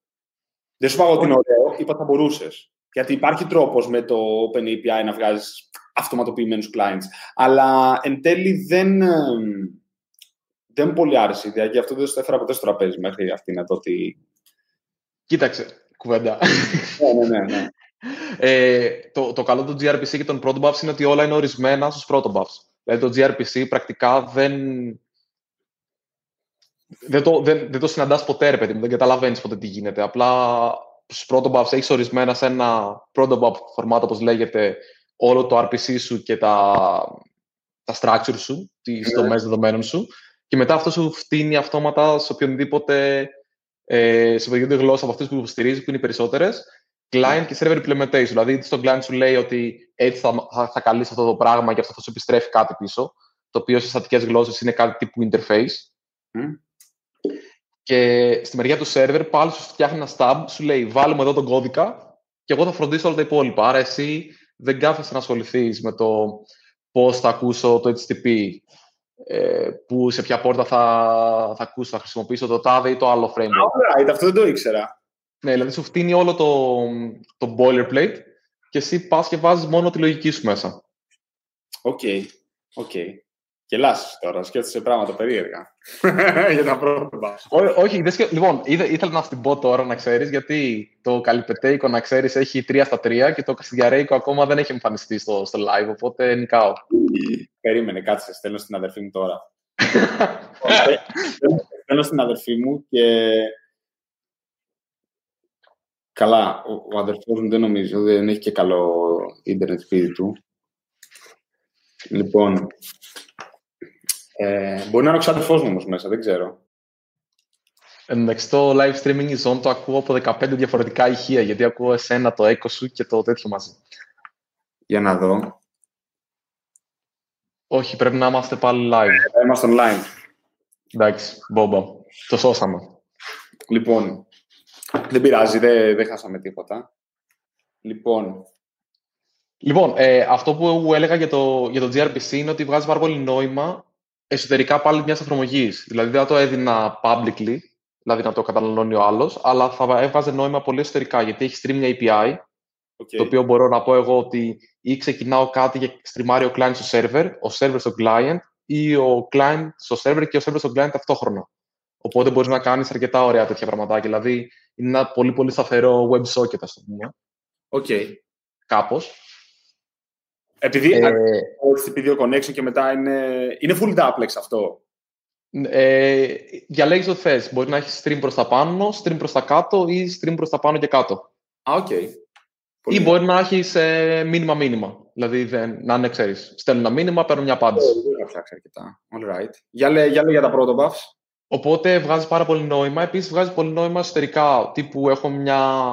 B: Δεν σου είπα ότι είναι ωραίο, είπα θα μπορούσες. Γιατί υπάρχει τρόπος με το Open API να βγάζεις αυτοματοποιημένους clients. Αλλά εν τέλει δεν, δεν πολύ άρεσε η ιδέα και αυτό δεν το έφερα ποτέ στο τραπέζι μέχρι αυτή να δω ότι.
A: Κοίταξε, κουβέντα.
B: ναι, ναι, ναι. ναι.
A: Ε, το, το καλό του gRPC και των buffs είναι ότι όλα είναι ορισμένα στους buffs. Δηλαδή το gRPC πρακτικά δεν, δεν, το, δεν, δεν το συναντάς ποτέ, ρε παιδί μου, δεν καταλαβαίνεις ποτέ τι γίνεται. Απλά στους buffs έχεις ορισμένα σε ένα buff φορμάτο, όπως λέγεται, όλο το RPC σου και τα, τα structure σου, τις yeah. Ναι. δομές δεδομένων σου. Και μετά αυτός σου φτύνει αυτόματα σε οποιονδήποτε ε, σε οποιοδήποτε γλώσσα από αυτές που υποστηρίζει, που είναι οι περισσότερες, client και server implementation. Δηλαδή, στον client σου λέει ότι έτσι θα, θα, θα καλείς αυτό το πράγμα και αυτό θα σου επιστρέφει κάτι πίσω, το οποίο σε στατικές γλώσσες είναι κάτι τύπου interface. Και στη μεριά του server πάλι σου φτιάχνει ένα stub, σου λέει βάλουμε εδώ τον κώδικα και εγώ θα φροντίσω όλα τα υπόλοιπα. Άρα εσύ δεν κάθεσαι να ασχοληθείς με το πώς θα ακούσω το HTTP, ε, που σε ποια πόρτα θα, θα ακούσω, θα χρησιμοποιήσω το τάδε ή το άλλο framework.
B: Alright, αυτό δεν το ήξερα.
A: Ναι, δηλαδή σου φτύνει όλο το, το boilerplate και εσύ πας και βάζεις μόνο τη λογική σου μέσα.
B: Οκ, okay. οκ. Okay. Γελάς τώρα, σκέφτεσαι πράγματα περίεργα για τα πρώτα.
A: όχι, δεν σκέ... λοιπόν, ήθελα να την πω τώρα να ξέρεις, γιατί το καλυπετέικο να ξέρεις έχει 3 στα 3 και το καστιδιαρέικο ακόμα δεν έχει εμφανιστεί στο, στο live, οπότε νικάω.
B: Περίμενε, κάτσε, στέλνω στην αδερφή μου τώρα. στέλνω στην αδερφή μου και Καλά, ο, ο αδερφός μου δεν νομίζω, δεν έχει και καλό ίντερνετ σπίτι του. Λοιπόν, ε, μπορεί να είναι ο ξαδερφός μου όμως μέσα, δεν ξέρω.
A: Εντάξει, το live streaming zone το ακούω από 15 διαφορετικά ηχεία, γιατί ακούω εσένα, το echo σου και το τέτοιο μαζί.
B: Για να δω.
A: Όχι, πρέπει να είμαστε πάλι live.
B: Ε, είμαστε online.
A: Εντάξει, μπόμπα. Το σώσαμε.
B: Λοιπόν, δεν πειράζει, δεν, δεν χάσαμε τίποτα. Λοιπόν,
A: Λοιπόν, ε, αυτό που έλεγα για το, για το gRPC είναι ότι βγάζει πάρα πολύ νόημα εσωτερικά πάλι μιας εφαρμογής. Δηλαδή δεν θα το έδινα publicly, δηλαδή να το καταναλώνει ο άλλος, αλλά θα έβγαζε νόημα πολύ εσωτερικά γιατί έχει stream μια API. Okay. Το οποίο μπορώ να πω εγώ ότι ή ξεκινάω κάτι και στριμάρει ο client στο server, ο server στο client ή ο client στο server και ο server στο client ταυτόχρονα. Οπότε μπορείς να κάνεις αρκετά ωραία τέτοια πραγματάκια. Δηλαδή είναι ένα πολύ πολύ σταθερό WebSocket, ας πούμε.
B: OK. Okay.
A: κάπως.
B: Επειδή ε, video connection και μετά είναι, είναι full duplex αυτό.
A: Ε, διαλέγεις ό,τι θες. Μπορεί να έχεις stream προς τα πάνω, stream προς τα κάτω ή stream προς τα πάνω και κάτω.
B: Α, OK. Okay.
A: Ή μπορεί να έχεις ε, μήνυμα-μήνυμα. Δηλαδή δεν, να είναι, ξέρεις. Στέλνω ένα μήνυμα, παίρνω μια απάντηση.
B: Δεν θα φτιάξει αρκετά. All right. Για λέει, για, για τα protobufs.
A: Οπότε βγάζει πάρα πολύ νόημα. Επίσης βγάζει πολύ νόημα εσωτερικά. Τύπου έχω μια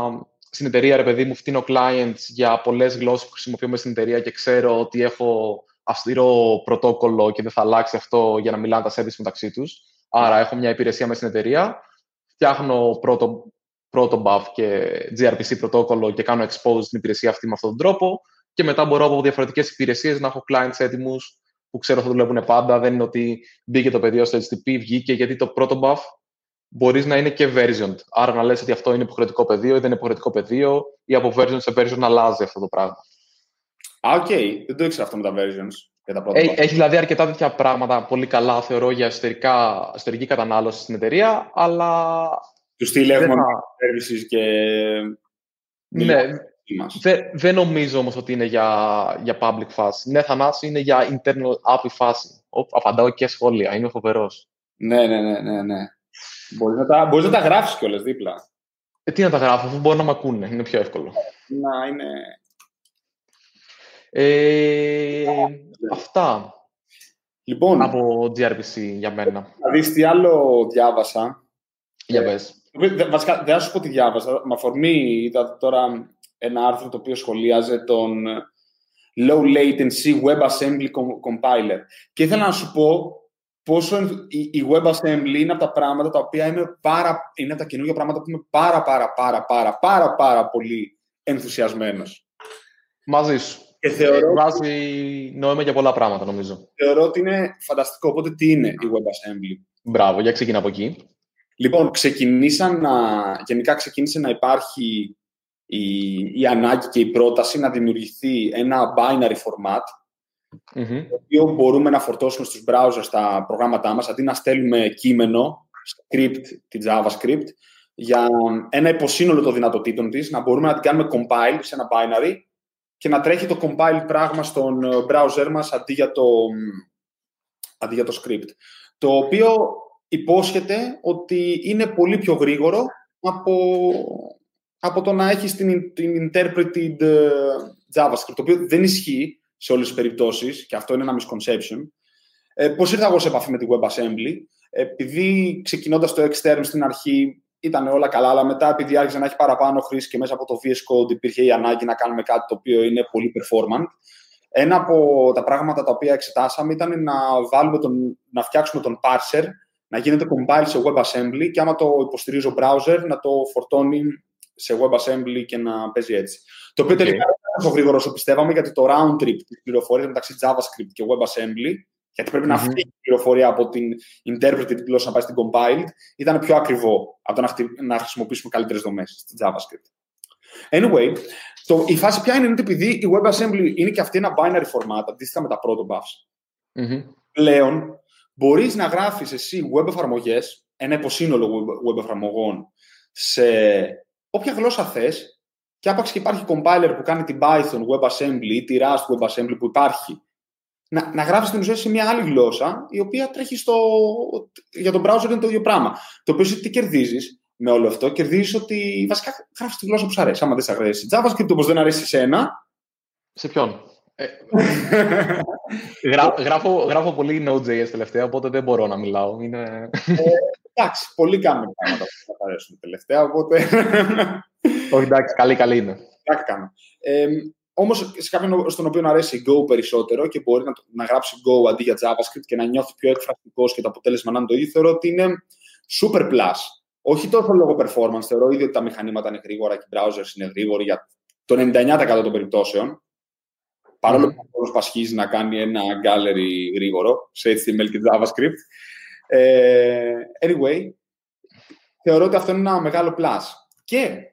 A: στην εταιρεία, ρε παιδί μου, φτύνω clients για πολλές γλώσσες που χρησιμοποιούμε στην εταιρεία και ξέρω ότι έχω αυστηρό πρωτόκολλο και δεν θα αλλάξει αυτό για να μιλάνε τα service μεταξύ τους. Άρα έχω μια υπηρεσία μέσα στην εταιρεία. Φτιάχνω proto, protobuf και gRPC πρωτόκολλο και κάνω expose την υπηρεσία αυτή με αυτόν τον τρόπο. Και μετά μπορώ από διαφορετικές υπηρεσίες να έχω clients έτοιμους που ξέρω θα δουλεύουν πάντα. Δεν είναι ότι μπήκε το πεδίο στο HTTP, βγήκε γιατί το protobuf μπορείς να είναι και version. Άρα να λες ότι αυτό είναι υποχρεωτικό πεδίο ή δεν είναι υποχρεωτικό πεδίο ή από version σε version αλλάζει αυτό το πράγμα.
B: Α, OK. Okay. Δεν το ήξερα αυτό με τα versions. Για τα protos
A: έχει, δηλαδή αρκετά τέτοια πράγματα πολύ καλά, θεωρώ, για εσωτερικά, εσωτερική κατανάλωση στην εταιρεία, αλλά...
B: Του στυλ έχουμε services και...
A: Ναι, δεν, δεν νομίζω όμως ότι είναι για, για public φάση. Ναι, Θανάση, είναι για internal app φάση. απαντάω και σχόλια, είμαι φοβερός.
B: Ναι, ναι, ναι, ναι, ναι. Μπορείς να τα, μπορείς να τα γράψεις κιόλας δίπλα.
A: Ε, τι να τα γράφω, αφού μπορούν να μ' ακούνε. Είναι πιο εύκολο.
B: Να, είναι...
A: Ε, αυτά.
B: Λοιπόν,
A: από gRPC για μένα.
B: Να δεις τι άλλο διάβασα.
A: Για πες.
B: Βασικά, δεν θα σου πω τι διάβασα. Με αφορμή είδα τώρα ένα άρθρο το οποίο σχολίαζε τον Low Latency WebAssembly Compiler. Και ήθελα να σου πω πόσο η, WebAssembly είναι από τα πράγματα τα οποία είναι, πάρα, είναι από τα καινούργια πράγματα που είμαι πάρα πάρα πάρα πάρα πάρα πάρα πολύ ενθουσιασμένος.
A: Μαζί σου. Και θεωρώ... Βάζει νόημα για πολλά πράγματα, νομίζω.
B: Θεωρώ ότι είναι φανταστικό. Οπότε τι είναι η WebAssembly.
A: Μπράβο, για ξεκινά από εκεί.
B: Λοιπόν, ξεκινήσαν να, γενικά ξεκίνησε να υπάρχει η, η ανάγκη και η πρόταση να δημιουργηθεί ένα binary format mm-hmm. το οποίο μπορούμε να φορτώσουμε στους browsers στα προγράμματά μας αντί να στέλνουμε κείμενο, script, τη JavaScript για ένα υποσύνολο των δυνατοτήτων της, να μπορούμε να την κάνουμε compile σε ένα binary και να τρέχει το compile πράγμα στον ε, browser μας αντί για το, αντί για το script. Το οποίο υπόσχεται ότι είναι πολύ πιο γρήγορο από, από το να έχεις την, την interpreted ε, JavaScript, το οποίο δεν ισχύει σε όλες τις περιπτώσεις και αυτό είναι ένα misconception. Ε, πώς ήρθα εγώ σε επαφή με τη WebAssembly, επειδή ξεκινώντας το extern στην αρχή ήταν όλα καλά, αλλά μετά επειδή άρχισε να έχει παραπάνω χρήση και μέσα από το VS Code υπήρχε η ανάγκη να κάνουμε κάτι το οποίο είναι πολύ performant. Ένα από τα πράγματα τα οποία εξετάσαμε ήταν να, βάλουμε τον, να φτιάξουμε τον parser, να γίνεται compile σε WebAssembly και άμα το υποστηρίζει ο browser να το φορτώνει σε WebAssembly και να παίζει έτσι. Το οποίο okay. τελικά δεν είναι τόσο γρήγορο όσο πιστεύαμε, γιατί το round trip της πληροφορίας μεταξύ JavaScript και WebAssembly γιατί πρέπει mm-hmm. να φύγει η πληροφορία από την interpreted γλώσσα να πάει στην compiled, ήταν πιο ακριβό από το να, να χρησιμοποιήσουμε καλύτερες δομές στη JavaScript. Anyway, το, η φάση ποια είναι, είναι ότι επειδή η WebAssembly είναι και αυτή ένα binary format, αντίστοιχα με τα πρώτα buffs, mm-hmm. πλέον μπορείς να γράφεις εσύ web εφαρμογές, ένα υποσύνολο web εφαρμογών, σε όποια γλώσσα θες, και άπαξ και υπάρχει compiler που κάνει την Python WebAssembly ή τη Rust WebAssembly που υπάρχει να, να γράφεις την ουσία σε μια άλλη γλώσσα, η οποία τρέχει στο. Για τον browser είναι το ίδιο πράγμα. Το οποίο τι κερδίζεις με όλο αυτό, κερδίζεις ότι βασικά γράφεις τη γλώσσα που σου αρέσει. Άμα δεν σε αρέσει JavaScript, όπως δεν αρέσει σε ένα.
A: Σε ποιον; Ε, γρά, γράφω, γράφω πολύ Node.js τελευταία, οπότε δεν μπορώ να μιλάω. Είναι...
B: Ε, εντάξει, πολύ κάνουμε πράγματα που θα αρέσουν τελευταία, οπότε...
A: Όχι, εντάξει, καλή, καλή είναι.
B: Εντάξει, κάνω. Ε, Όμως σε κάποιον στον οποίο αρέσει Go περισσότερο και μπορεί να, να γράψει Go αντί για JavaScript και να νιώθει πιο εκφραστικός και το αποτέλεσμα να είναι το ίδιο, θεωρώ ότι είναι super plus. Όχι τόσο λόγω performance, θεωρώ ήδη ότι τα μηχανήματα είναι γρήγορα και οι browsers είναι γρήγοροι για το 99% των περιπτώσεων. Παρόλο mm. που ο πασχίζει να κάνει ένα gallery γρήγορο σε HTML και JavaScript. Ε, anyway, θεωρώ ότι αυτό είναι ένα μεγάλο plus. Και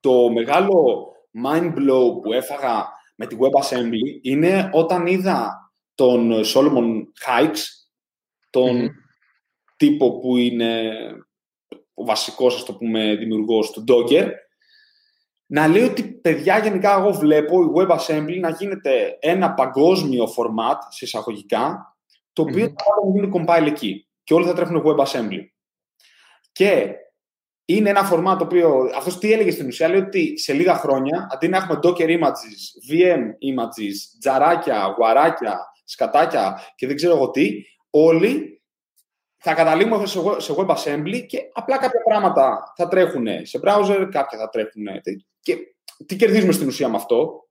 B: το μεγάλο mind blow που έφαγα με τη WebAssembly είναι όταν είδα τον Solomon Hikes, τον τύπο που είναι ο βασικός, ας το πούμε, δημιουργός του Docker να λέει ότι παιδιά γενικά εγώ βλέπω η WebAssembly να γίνεται ένα παγκόσμιο format σε εισαγωγικά, το οποίο mm-hmm. θα γίνει compile εκεί και όλοι θα τρέχουν WebAssembly. Και είναι ένα format το οποίο, αυτός τι έλεγε στην ουσία, λέει ότι σε λίγα χρόνια, αντί να έχουμε Docker images, VM images, τζαράκια, γουαράκια, σκατάκια και δεν ξέρω εγώ τι, όλοι θα καταλήγουμε σε WebAssembly και απλά κάποια πράγματα θα τρέχουν σε browser, κάποια θα τρέχουν. Και τι κερδίζουμε στην ουσία με αυτό;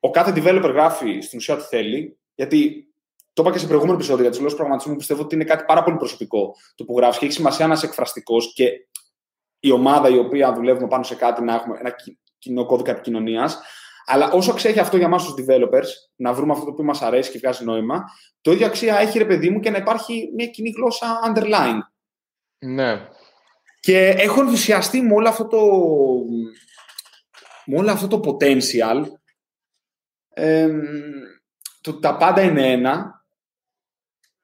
B: Ο κάθε developer γράφει στην ουσία τι θέλει, γιατί το είπα και σε προηγούμενο επεισόδιο για τους λόγους προγραμματισμού. Πιστεύω ότι είναι κάτι πάρα πολύ προσωπικό το που γράφεις και έχει σημασία να είσαι εκφραστικός και η ομάδα η οποία δουλεύουμε πάνω σε κάτι να έχουμε ένα κοινό κώδικα επικοινωνίας. Αλλά όσο αξία αυτό για εμά τους developers, να βρούμε αυτό το οποίο μας αρέσει και βγάζει νόημα, το ίδιο αξία έχει ρε παιδί μου και να υπάρχει μια κοινή γλώσσα underline.
A: Ναι.
B: Και έχω ενθουσιαστεί με όλο αυτό το, με όλο αυτό το potential. Ε, το, τα πάντα είναι ένα.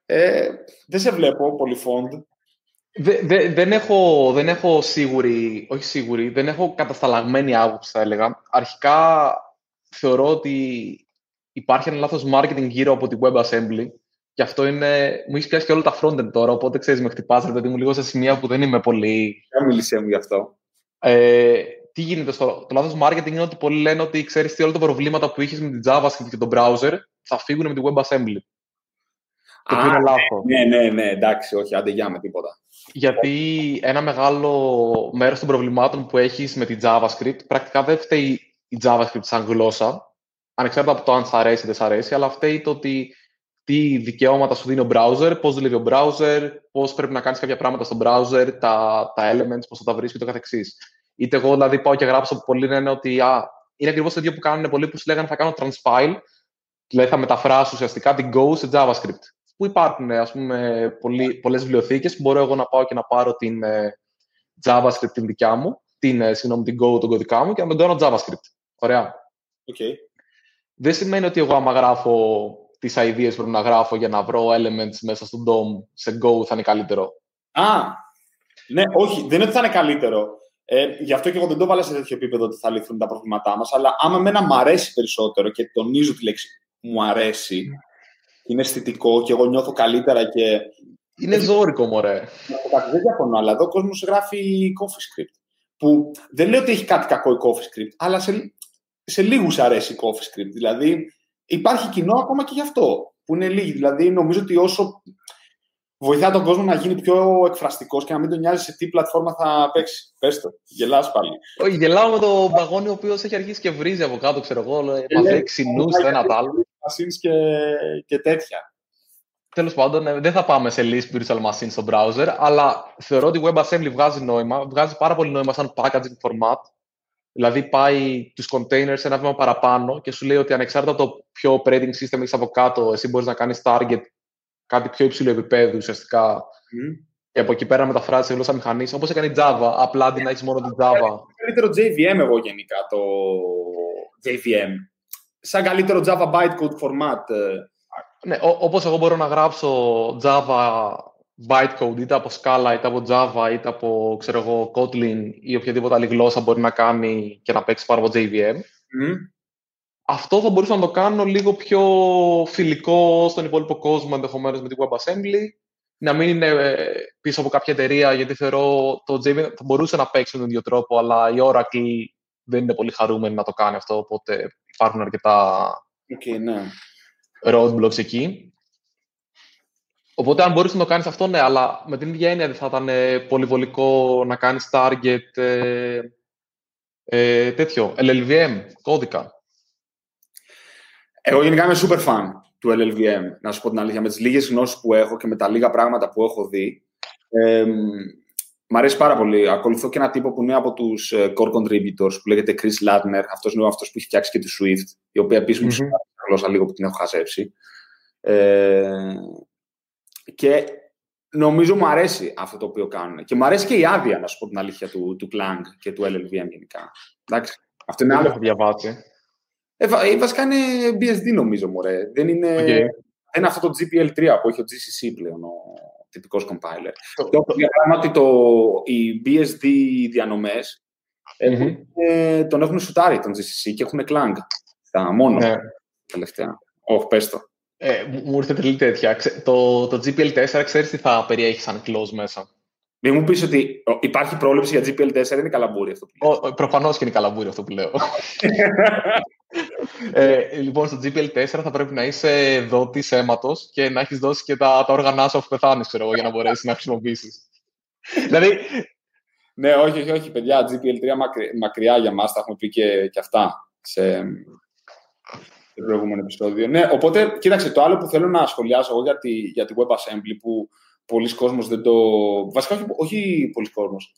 B: Ε, δεν σε βλέπω πολύ fond.
A: Δε, δεν, έχω, δεν έχω σίγουρη, όχι σίγουρη, δεν έχω κατασταλαγμένη άποψη, θα έλεγα. Αρχικά θεωρώ ότι υπάρχει ένα λάθος marketing γύρω από την WebAssembly και αυτό είναι, μου έχει πιάσει και όλα τα frontend τώρα, οπότε ξέρεις με χτυπάς, δηλαδή μου λίγο σε σημεία που δεν είμαι πολύ...
B: Δεν μίλησέ μου γι' αυτό.
A: Ε, τι γίνεται στο το λάθος marketing είναι ότι πολλοί λένε ότι ξέρεις τι όλα τα προβλήματα που είχες με την JavaScript και τον browser θα φύγουν με την WebAssembly.
B: Το οποίο είναι λάθος. Ναι, ναι, ναι, εντάξει, όχι, άντε για με τίποτα.
A: Γιατί ένα μεγάλο μέρος των προβλημάτων που έχεις με την JavaScript πρακτικά δεν φταίει η JavaScript σαν γλώσσα, ανεξάρτητα από το αν σ' αρέσει ή δεν σ' αρέσει, αλλά φταίει το ότι τι δικαιώματα σου δίνει ο browser, πώς δουλεύει ο browser, πώς πρέπει να κάνεις κάποια πράγματα στο browser, τα, τα elements, πώς θα τα βρεις και το καθεξής. Είτε εγώ δηλαδή πάω και γράψω που πολλοί λένε ότι α, είναι ακριβώς το ίδιο που κάνουν πολλοί που σου λέγανε θα κάνω transpile, δηλαδή θα μεταφράσω ουσιαστικά την Go σε JavaScript που υπάρχουν ας πούμε, πολλές βιβλιοθήκες που μπορώ εγώ να πάω και να πάρω την ε, JavaScript την δικιά μου, την, ε, συγγνώμη, την Go τον κωδικά μου και να τον κάνω JavaScript. Ωραία.
B: Okay.
A: Δεν σημαίνει ότι εγώ άμα γράφω τις ideas που πρέπει να γράφω για να βρω elements μέσα στον DOM σε Go θα είναι καλύτερο.
B: Α, ναι, όχι, δεν είναι ότι θα είναι καλύτερο. Ε, γι' αυτό και εγώ δεν το βάλα σε τέτοιο επίπεδο ότι θα λυθούν τα προβλήματά μας. Αλλά άμα εμένα μου αρέσει περισσότερο και τονίζω τη λέξη μου αρέσει, είναι αισθητικό και εγώ νιώθω καλύτερα και...
A: Είναι ζώρικο, μωρέ.
B: Δεν διαφωνώ, αλλά εδώ ο κόσμος γράφει CoffeeScript. Που δεν λέω ότι έχει κάτι κακό η CoffeeScript, αλλά σε, σε λίγους αρέσει η CoffeeScript. Δηλαδή, υπάρχει κοινό ακόμα και γι' αυτό, που είναι λίγοι. Δηλαδή, νομίζω ότι όσο βοηθά τον κόσμο να γίνει πιο εκφραστικός και να μην τον νοιάζει σε τι πλατφόρμα θα παίξει. Πες το. Γελάς πάλι.
A: Όχι, γελάω με τον παγόνι ο οποίος έχει αρχίσει και βρίζει από κάτω, ξέρω εγώ. Μαζεύει ξυνού το ένα το άλλο
B: machines και, και τέτοια.
A: Τέλος πάντων, ε, δεν θα πάμε σε list virtual machines στο browser, αλλά θεωρώ ότι WebAssembly βγάζει νόημα. Βγάζει πάρα πολύ νόημα σαν packaging format. Δηλαδή, πάει τους containers ένα βήμα παραπάνω και σου λέει ότι ανεξάρτητα από το ποιο operating system έχεις από κάτω, εσύ μπορείς να κάνεις target κάτι πιο υψηλό επίπεδο ουσιαστικά. Mm. Και από εκεί πέρα μεταφράζεις σε γλώσσα μηχανής, όπως έκανε η Java. Απλά αντί να έχεις μόνο την Java.
B: Καλύτερο JVM εγώ γενικά το JVM σαν καλύτερο Java bytecode format. Ε.
A: Ναι, όπως εγώ μπορώ να γράψω Java bytecode είτε από Scala, είτε από Java, είτε από ξέρω εγώ, Kotlin ή οποιαδήποτε άλλη γλώσσα μπορεί να κάνει και να παίξει πάνω από JVM. Αυτό θα μπορούσα να το κάνω λίγο πιο φιλικό στον υπόλοιπο κόσμο ενδεχομένως με την WebAssembly. Να μην είναι ε, πίσω από κάποια εταιρεία, γιατί θεωρώ το JVM θα μπορούσε να παίξει με τον ίδιο τρόπο, αλλά η Oracle δεν είναι πολύ χαρούμενη να το κάνει αυτό, οπότε υπάρχουν αρκετά
B: okay, ναι.
A: roadblocks εκεί. Οπότε, αν μπορείς να το κάνεις αυτό, ναι, αλλά με την ίδια έννοια δεν θα ήταν ε, πολυβολικό να κάνεις target ε, ε, τέτοιο, LLVM, κώδικα.
B: Εγώ γενικά είμαι super fan του LLVM, να σου πω την αλήθεια. Με τις λίγες γνώσεις που έχω και με τα λίγα πράγματα που έχω δει, ε, Μ' αρέσει πάρα πολύ. Ακολουθώ και ένα τύπο που είναι από τους ε, core contributors που λέγεται Chris Ladner. Αυτός είναι αυτός που έχει φτιάξει και τη Swift, η οποία επίσης μου γλώσσα λίγο που την έχω χαζέψει. Ε, και νομίζω μου αρέσει αυτό το οποίο κάνουν. Και μου αρέσει και η άδεια, να σου πω την αλήθεια, του, του Clang και του LLVM γενικά. Εντάξει. Αυτό είναι άλλο.
A: έχω διαβάσει.
B: Ε, ε, βασικά είναι BSD νομίζω, μωρέ. Δεν είναι, okay. δεν είναι αυτό το GPL3 που έχει ο GCC πλέον, ο, τυπικό compiler. Το, το ότι το, οι BSD διανομές mm-hmm. τον έχουν σουτάρει τον GCC και έχουν Clang. Τα μόνο ναι. τελευταία. Όχι, πες το.
A: Ε, μου ήρθε τελείως τέτοια. Το, το GPL4 ξέρεις τι θα περιέχει σαν close μέσα;
B: Μην μου πεις ότι υπάρχει πρόληψη για GPL4, είναι καλαμπούρι αυτό που
A: λέω. Προφανώς και είναι καλαμπούρι αυτό που λέω. ε, λοιπόν, στο GPL4 θα πρέπει να είσαι δότης αίματος και να έχεις δώσει και τα, τα όργανά σου αφού πεθάνεις, ξέρω για να μπορέσεις να χρησιμοποιήσεις. δηλαδή.
B: Ναι, όχι, όχι, όχι, παιδιά. GPL3 μακριά για μας, τα έχουμε πει και, και αυτά σε, το προηγούμενο επεισόδιο. Ναι, οπότε, κοίταξε, το άλλο που θέλω να σχολιάσω εγώ για τη, για τη WebAssembly που πολλοί κόσμος δεν το... Βασικά, όχι, όχι πολλοί κόσμος.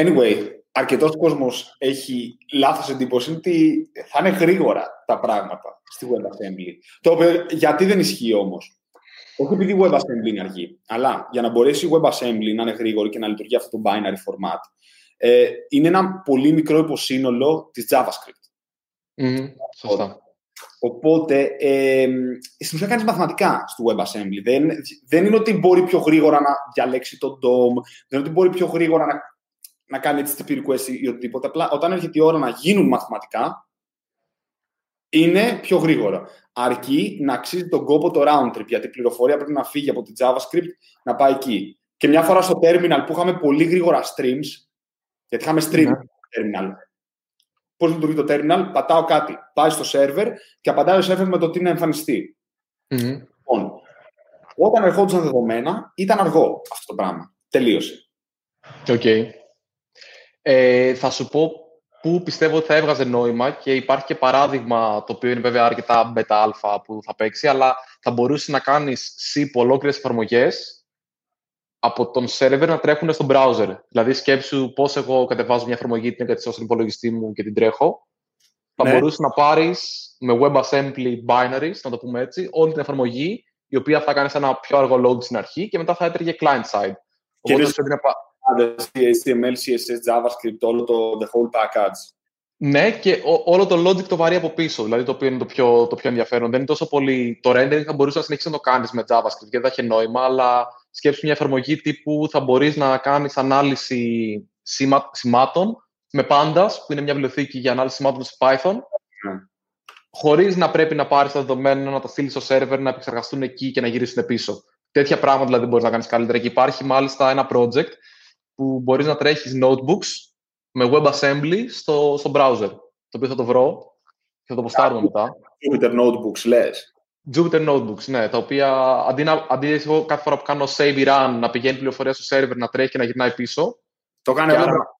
B: Anyway, αρκετός κόσμος έχει λάθος εντύπωση ότι θα είναι γρήγορα τα πράγματα στη WebAssembly. Το οποίο, γιατί δεν ισχύει όμως; Όχι επειδή η WebAssembly είναι αργή, αλλά για να μπορέσει η WebAssembly να είναι γρήγορη και να λειτουργεί αυτό το binary format, ε, είναι ένα πολύ μικρό υποσύνολο της JavaScript.
A: Mm, σωστά.
B: Οπότε, ε, στην ουσία κάνεις μαθηματικά στο WebAssembly. Δεν, δεν είναι ότι μπορεί πιο γρήγορα να διαλέξει το DOM, δεν είναι ότι μπορεί πιο γρήγορα να, να κάνει HTTP request ή οτιδήποτε. Απλά όταν έρχεται η ώρα να γίνουν μαθηματικά, είναι πιο γρήγορα. Αρκεί να αξίζει τον κόπο το round trip, γιατί η πληροφορία πρέπει να φύγει από τη JavaScript να πάει εκεί. Και μια φορά στο terminal που είχαμε πολύ γρήγορα streams, γιατί είχαμε stream mm terminal, πώς λειτουργεί το terminal, πατάω κάτι, πάει στο server και απαντάει ο server με το τι να εμφανιστεί. Mm-hmm. Λοιπόν, όταν ερχόντουσαν δεδομένα, ήταν αργό αυτό το πράγμα. Τελείωσε.
A: OK. Okay. Ε, θα σου πω πού πιστεύω ότι θα έβγαζε νόημα και υπάρχει και παράδειγμα το οποίο είναι βέβαια αρκετά beta που θα παίξει, αλλά θα μπορούσε να κάνεις ship ολόκληρες εφαρμογές από τον server να τρέχουν στο browser. Δηλαδή, σκέψου πώς εγώ κατεβάζω μια εφαρμογή, την εγκαταστώ στον υπολογιστή μου και την τρέχω. Θα ναι. μπορούσε να πάρεις με WebAssembly binaries, να το πούμε έτσι, όλη την εφαρμογή, η οποία θα κάνει ένα πιο αργό load στην αρχή και μετά θα έτρεγε client-side.
B: Και Οπότε, HTML, CSS, JavaScript, όλο το the whole package.
A: Ναι, και όλο το logic το βαρύ από πίσω, δηλαδή το οποίο είναι το πιο, το πιο ενδιαφέρον. Δεν είναι τόσο πολύ το rendering, θα μπορούσες να συνεχίσεις να το κάνεις με JavaScript γιατί δεν θα έχει νόημα, αλλά σκέψου μια εφαρμογή τύπου θα μπορείς να κάνεις ανάλυση σήμα, σημάτων με Pandas, που είναι μια βιβλιοθήκη για ανάλυση σημάτων σε Python, mm. χωρίς να πρέπει να πάρεις τα δεδομένα, να τα στείλεις στο server, να επεξεργαστούν εκεί και να γυρίσουν πίσω. Τέτοια πράγματα δηλαδή μπορείς να κάνεις καλύτερα. Και υπάρχει μάλιστα ένα project που μπορείς να τρέχεις notebooks με WebAssembly στο, στο browser, το οποίο θα το βρω και θα το ποστάρουμε μετά.
B: Jupyter Notebooks, λες.
A: Jupyter Notebooks, ναι, τα οποία αντί, να, αντί εγώ κάθε φορά που κάνω save run να πηγαίνει πληροφορία στο server, να τρέχει και να γυρνάει πίσω.
B: Το κάνει
A: άρα,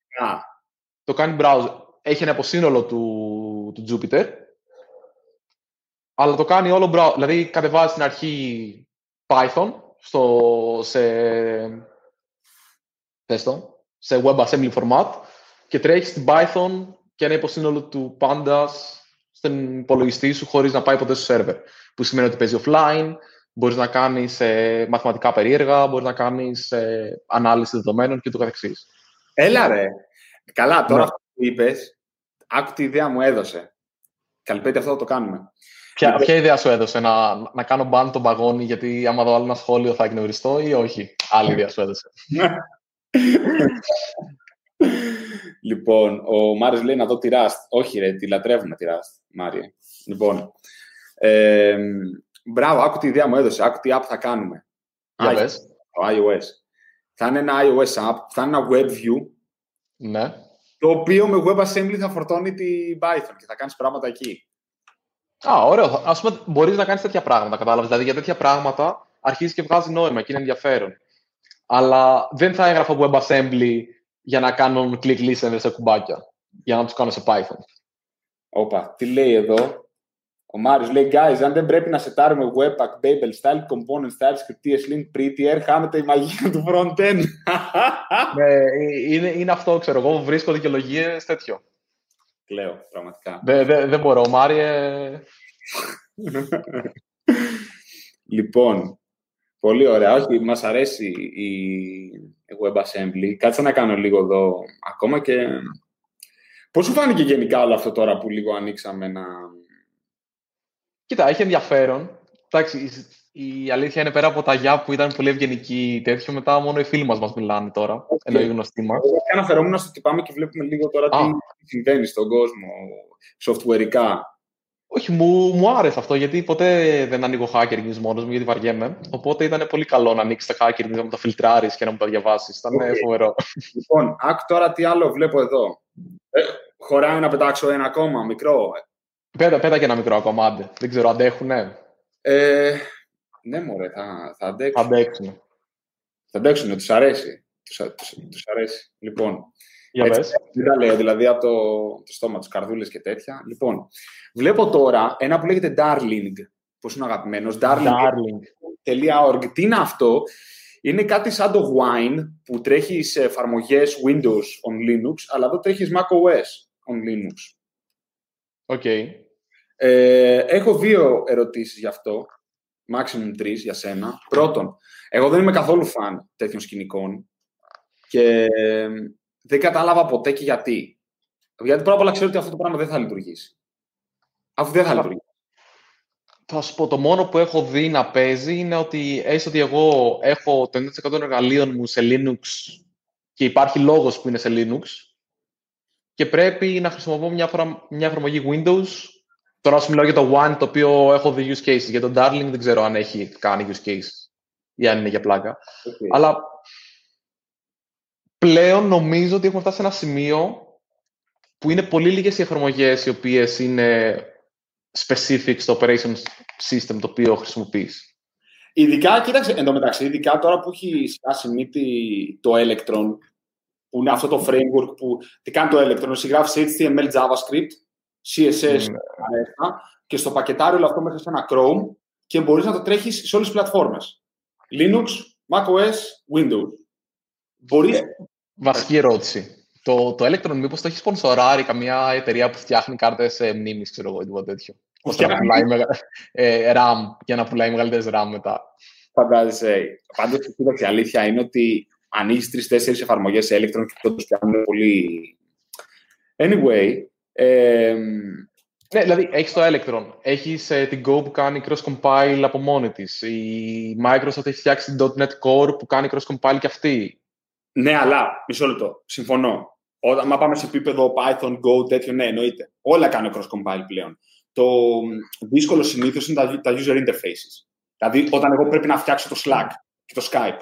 A: Το κάνει browser. Έχει ένα αποσύνολο του, του Jupyter, αλλά το κάνει όλο browser. Δηλαδή κατεβάζει στην αρχή Python στο, σε, σε WebAssembly format και τρέχεις στην Python και ένα υποσύνολο του Pandas στον υπολογιστή σου χωρίς να πάει ποτέ στο server. Που σημαίνει ότι παίζει offline, μπορείς να κάνεις ε, μαθηματικά περίεργα, μπορείς να κάνεις ε, ανάλυση δεδομένων και το καθεξής.
B: Έλα ρε. Καλά, τώρα ναι. αυτό που είπες, άκου τι ιδέα μου έδωσε. Καλυπέτη, αυτό θα το κάνουμε.
A: Ποια, ποια ιδέα σου έδωσε, να, να κάνω μπαν τον παγόνι γιατί άμα δω άλλο ένα σχόλιο θα εκνευριστώ ή όχι; Άλλη ιδέα σου έδωσε.
B: Λοιπόν, ο Μάριος λέει να δω τη Rust. Όχι ρε, τη λατρεύουμε τη Rust, Μάριε. Λοιπόν, ε, μπράβο, άκου τη ιδέα μου έδωσε, άκου τι app θα κάνουμε.
A: Για
B: Το iOS. Θα είναι ένα iOS app, θα είναι ένα WebView.
A: Ναι.
B: Το οποίο με WebAssembly θα φορτώνει την Python και θα κάνεις πράγματα εκεί.
A: Α, ωραίο. Α πούμε, μπορείς να κάνεις τέτοια πράγματα, κατάλαβες. Δηλαδή, για τέτοια πράγματα αρχίζεις και βγάζεις νόημα και είναι ενδιαφέρον. Αλλά δεν θα έγραφα WebAssembly για να κάνουν click listen σε κουμπάκια, για να τους κάνω σε Python.
B: Όπα, τι λέει εδώ; Ο Μάριος λέει, guys, αν δεν πρέπει να σετάρουμε Webpack, Babel, Style, Components, TypeScript, TS-Link, Prettier, χάνεται η μαγεία του front-end.
A: ναι, είναι, είναι αυτό, ξέρω εγώ, βρίσκω δικαιολογίες τέτοιο.
B: Κλαίω, πραγματικά.
A: Δεν δε, δε μπορώ, Μάριε.
B: λοιπόν, πολύ ωραία. Όχι, μας αρέσει η, WebAssembly. Κάτσε να κάνω λίγο εδώ ακόμα και... Πώς σου φάνηκε γενικά όλο αυτό τώρα που λίγο ανοίξαμε να...
A: Κοίτα, έχει ενδιαφέρον. Εντάξει, η αλήθεια είναι πέρα από τα γιά που ήταν πολύ ευγενική τέτοιο, μετά μόνο οι φίλοι μας μας μιλάνε τώρα, okay. ενώ οι γνωστοί μας.
B: Εγώ αναφερόμουν στο ότι πάμε και βλέπουμε λίγο τώρα τι συμβαίνει στον κόσμο, softwareικά.
A: Όχι, μου, μου άρεσε αυτό, γιατί ποτέ δεν ανοίγω hacker news μόνος μου, γιατί βαριέμαι. Οπότε ήταν πολύ καλό να ανοίξεις τα hacker news, να μου τα φιλτράρεις και να μου τα διαβάσεις. Ήταν okay. φοβερό.
B: Λοιπόν, άκου τώρα τι άλλο βλέπω εδώ. Ε, χωράει να πετάξω ένα ακόμα μικρό.
A: Πέτα, πέτα και ένα μικρό ακόμα, άντε. Δεν ξέρω, αντέχουνε;
B: Ε, ναι, μωρέ, θα, θα αντέξουν.
A: Θα αντέξουν.
B: Θα αντέξουν, τους αρέσει. Τους, τους, τους αρέσει. Λοιπόν,
A: Για έτσι,
B: δεν τα λέω, δηλαδή από το, το στόμα τους, καρδούλες και τέτοια. Λοιπόν, βλέπω τώρα ένα που λέγεται Darling, πώς είναι αγαπημένος, darling.org. Τι είναι αυτό, είναι κάτι σαν το Wine που τρέχει σε εφαρμογές Windows on Linux, αλλά εδώ τρέχεις macOS on Linux.
A: Okay.
B: Ε, έχω δύο ερωτήσεις γι' αυτό maximum τρεις για σένα. Πρώτον, εγώ δεν είμαι καθόλου φαν τέτοιων σκηνικών και δεν κατάλαβα ποτέ και γιατί. Γιατί πρώτα απ' όλα ξέρω ότι αυτό το πράγμα δεν θα λειτουργήσει. Αφού δεν θα λειτουργήσει.
A: Θα σου πω, το μόνο που έχω δει να παίζει είναι ότι έστω ότι εγώ έχω το 90% των εργαλείων μου σε Linux και υπάρχει λόγος που είναι σε Linux και πρέπει να χρησιμοποιώ μια, μια εφαρμογή Windows Τώρα σου μιλάω για το One, το οποίο έχω δει use cases. Για το Darling δεν ξέρω αν έχει κάνει use cases ή αν είναι για πλάκα. Okay. Αλλά πλέον νομίζω ότι έχουμε φτάσει σε ένα σημείο που είναι πολύ λίγες οι εφαρμογές οι οποίες είναι specific στο operation system το οποίο χρησιμοποιείς.
B: Ειδικά, κοίταξε, εντωμεταξύ, ειδικά τώρα που έχει σκάσει μύτη το Electron, που είναι αυτό το framework που τι κάνει το Electron, συγγράφει HTML, JavaScript CSS mm. και στο πακετάριο όλο αυτό μέσα σε ένα Chrome και μπορείς να το τρέχεις σε όλες τις πλατφόρμες. Linux, macOS, Windows. Μπορείς... Ε,
A: βασική ερώτηση. Το, το Electron μήπως το έχει σπονσοράρει καμία εταιρεία που φτιάχνει κάρτες ε, μνήμης, ξέρω εγώ, τίποτα τέτοιο. Ώστε να πουλάει μεγα... ε, RAM για να πουλάει μεγαλύτερες RAM μετά.
B: Φαντάζεσαι. Πάντως, η αλήθεια είναι ότι ανοίγει τρει-τέσσερι εφαρμογές Electron και τότε πιάνουν πολύ. Anyway,
A: ναι, δηλαδή έχεις το Electron, έχεις ε, την Go που κάνει cross-compile από μόνη της. Η Microsoft έχει φτιάξει την .NET Core που κάνει cross-compile και αυτή.
B: Ναι, αλλά μισό λεπτό. Συμφωνώ. Όταν μα πάμε σε επίπεδο Python, Go, τέτοιο, ναι, εννοείται. Όλα κάνουν cross-compile πλέον. Το δύσκολο συνήθως είναι τα, τα user interfaces. Δηλαδή, όταν εγώ πρέπει να φτιάξω το Slack και το Skype,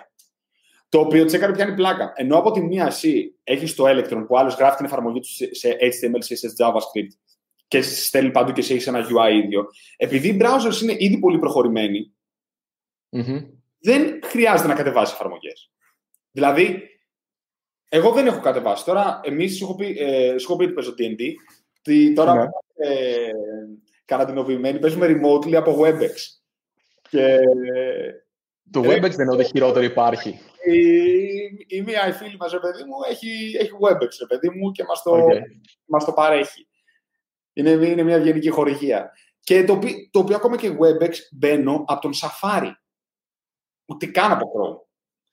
B: το οποίο τσέκαρε πιάνει πλάκα. Ενώ από τη μία εσύ έχεις το Electron που άλλος γράφει την εφαρμογή του σε HTML, CSS, JavaScript και στέλνει παντού και σε έχεις ένα UI ίδιο. Επειδή οι browsers είναι ήδη πολύ δεν χρειάζεται να κατεβάσεις εφαρμογές. Δηλαδή, εγώ δεν έχω κατεβάσει. Τώρα, εμείς σου έχω πει, ε, ότι παίζω DD. Τώρα, ναι. ε, καραντινοποιημένοι, παίζουμε remotely από WebEx. Και
A: το ε, WebEx δεν είναι ό,τι χειρότερο υπάρχει.
B: Η, η μία η φίλη μας, παιδί μου, έχει, έχει WebEx, ρε παιδί μου, και μας το, okay. μας το παρέχει. Είναι, είναι μια γενική χορηγία. Και το, το οποίο ακόμα και WebEx μπαίνω από τον Safari. Ούτε καν από Chrome.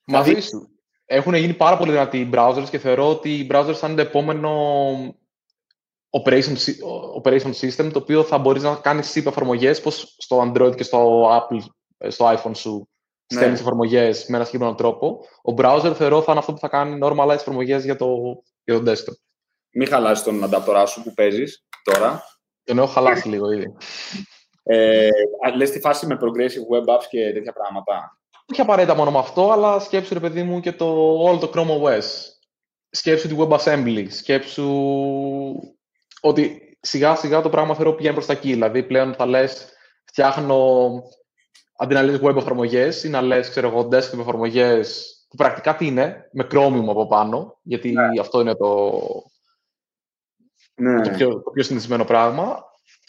A: Μαζί δηλαδή... σου. Έχουν γίνει πάρα πολύ δυνατοί οι browsers και θεωρώ ότι οι browsers θα είναι το επόμενο operation, operation system το οποίο θα μπορείς να κάνεις SIP εφαρμογές πως στο Android και στο Apple, στο iPhone σου ναι. στέλνεις εφαρμογές με ένα συγκεκριμένο τρόπο. Ο browser θεωρώ θα είναι αυτό που θα κάνει normalize εφαρμογές για το, για το desktop.
B: Μην χαλάσει τον ανταπτορά σου που παίζεις τώρα.
A: Τον έχω χαλάσει λίγο ήδη.
B: Ε, λες τη φάση με progressive web apps και τέτοια πράγματα.
A: Όχι απαραίτητα μόνο με αυτό, αλλά σκέψου ρε παιδί μου και το, όλο το Chrome OS. Σκέψου τη WebAssembly. Σκέψου ότι σιγά σιγά το πράγμα θεωρώ πηγαίνει προς τα εκεί. Δηλαδή πλέον θα λες φτιάχνω αντί να λες web εφαρμογές ή να λες, ξέρω εγώ, desktop εφαρμογές που πρακτικά τι είναι, με Chromium από πάνω, γιατί ναι. αυτό είναι το, ναι. το, πιο, το πιο συνηθισμένο πράγμα.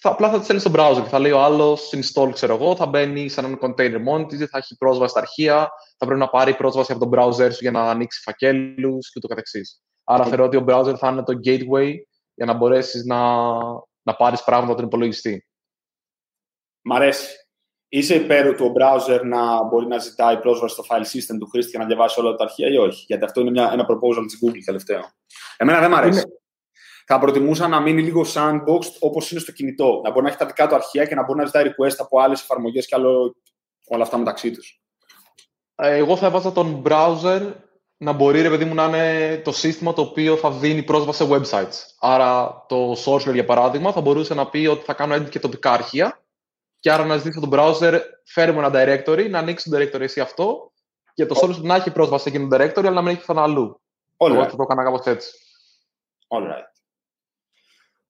A: Θα, απλά θα τη στέλνεις στο browser και θα λέει ο άλλος install, ξέρω εγώ, θα μπαίνει σε έναν container μόνο τη, θα έχει πρόσβαση στα αρχεία, θα πρέπει να πάρει πρόσβαση από τον browser σου για να ανοίξει φακέλους και ούτω καθεξής. Άρα θεωρώ ότι ο browser θα είναι το gateway για να μπορέσεις να, να πάρεις πράγματα από τον υπολογιστή.
B: Μ' αρέσει είσαι υπέρ του ο browser να μπορεί να ζητάει πρόσβαση στο file system του χρήστη και να διαβάσει όλα τα αρχεία ή όχι; Γιατί αυτό είναι μια, ένα proposal της Google τελευταίο. Εμένα δεν μου αρέσει. Είναι... Θα προτιμούσα να μείνει λίγο sandboxed όπως είναι στο κινητό. Να μπορεί να έχει τα δικά του αρχεία και να μπορεί να ζητάει request από άλλες εφαρμογές και άλλο όλα αυτά μεταξύ τους.
A: Ε, εγώ θα έβαζα τον browser να μπορεί, ρε παιδί μου, να είναι το σύστημα το οποίο θα δίνει πρόσβαση σε websites. Άρα το Sorcerer, για παράδειγμα, θα μπορούσε να πει ότι θα κάνω edit και τοπικά αρχεία και άρα να ζητήσω τον browser, φέρει μου ένα directory, να ανοίξει το directory εσύ αυτό και το Sorcerer να έχει πρόσβαση σε εκείνο το directory, αλλά να μην έχει πουθενά αλλού.
B: All
A: Εγώ θα το έκανα κάπως έτσι.
B: All right.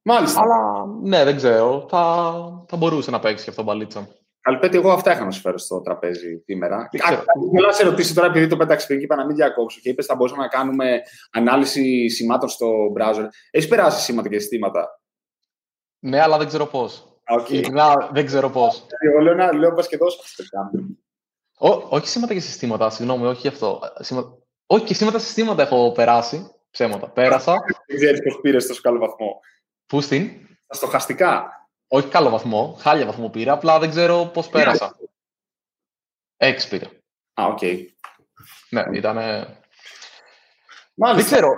B: Μάλιστα.
A: Αλλά ναι, δεν ξέρω. Θα, θα μπορούσε να παίξει και αυτό μπαλίτσα.
B: Καλυπέτη, εγώ αυτά είχα να σου φέρω στο τραπέζι σήμερα.
A: ξέρω.
B: Θέλω να σε ρωτήσω τώρα, επειδή το πέταξε πριν και είπα να μην διακόψω και είπες θα μπορούσαμε να κάνουμε ανάλυση σημάτων στο browser. Έχεις περάσει σήματα και συστήματα.
A: Ναι, αλλά δεν ξέρω πώς.
B: Okay.
A: Ειλικρινά, δεν ξέρω πώς.
B: Εγώ λέω να λέω πας και δώσω αυτό το κάνουμε.
A: όχι σήματα και συστήματα, συγγνώμη, όχι αυτό. Σημα... Όχι και σήματα συστήματα έχω περάσει. Ψέματα. Πέρασα.
B: Δεν ξέρεις πώς πήρες τόσο καλό βαθμό.
A: Πού στην;
B: Στα στοχαστικά.
A: Όχι καλό βαθμό. Χάλια βαθμό πήρα. Απλά δεν ξέρω πώς πέρασα. Έξι πήρα.
B: Α, οκ.
A: Ναι, ήταν.
B: Μάλιστα.
A: Δεν ξέρω.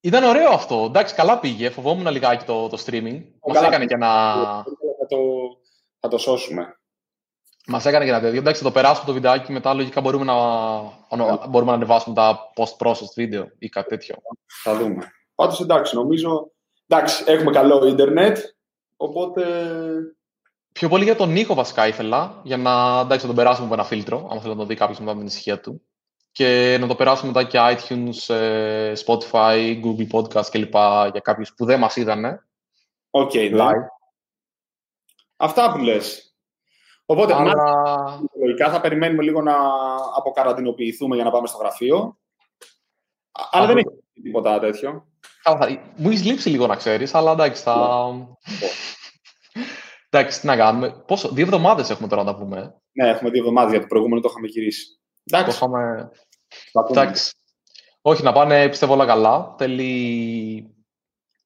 A: Ήταν ωραίο αυτό. Εντάξει, καλά πήγε. Φοβόμουν λιγάκι το, το streaming. Μας
B: καλά
A: έκανε και ένα.
B: Θα το, θα το σώσουμε.
A: Μας έκανε και ένα τέτοιο. Εντάξει, θα το περάσουμε το βιντεάκι μετά. Λογικά μπορούμε να, μπορούμε να ανεβάσουμε τα post-processed βίντεο ή κάτι τέτοιο.
B: Θα δούμε. Πάντως εντάξει, νομίζω. Εντάξει, έχουμε καλό ίντερνετ. Οπότε.
A: Πιο πολύ για τον ήχο βασικά ήθελα. Για να, εντάξει, να τον περάσουμε από ένα φίλτρο. Αν θέλει να το δει κάποιος μετά με την ησυχία του. Και να το περάσουμε μετά και iTunes, ε, Spotify, Google Podcast κλπ. για κάποιους που δεν μας είδανε.
B: OK, okay, ναι. Αυτά που λες. Οπότε,
A: Αλλά...
B: λογικά θα περιμένουμε λίγο να αποκαραντινοποιηθούμε για να πάμε στο γραφείο. Αλλά δεν έχει τίποτα τέτοιο.
A: Μου έχεις λείψει λίγο να ξέρεις, αλλά εντάξει, θα. εντάξει, τι να κάνουμε. Πόσο, δύο εβδομάδες έχουμε τώρα να τα πούμε.
B: Ναι, έχουμε δύο εβδομάδες γιατί το προηγούμενο το είχαμε γυρίσει. Εντάξει.
A: Το είχαμε... εντάξει. Όχι, να πάνε πιστεύω όλα καλά. Θέλει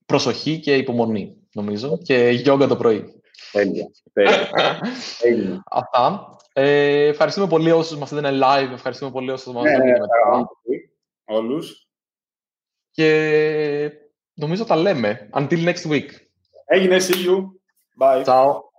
A: προσοχή και υπομονή, νομίζω. Και γιόγκα το πρωί.
B: Τέλεια. Τέλεια.
A: Αυτά. Ε, ευχαριστούμε πολύ όσους μας είδαν live. Ευχαριστούμε πολύ όσους μας
B: ναι,
A: είδαν
B: ναι,
A: μετά.
B: Όλους.
A: Και νομίζω τα λέμε. Until next week.
B: Έγινε, see you. Bye.
A: Ciao.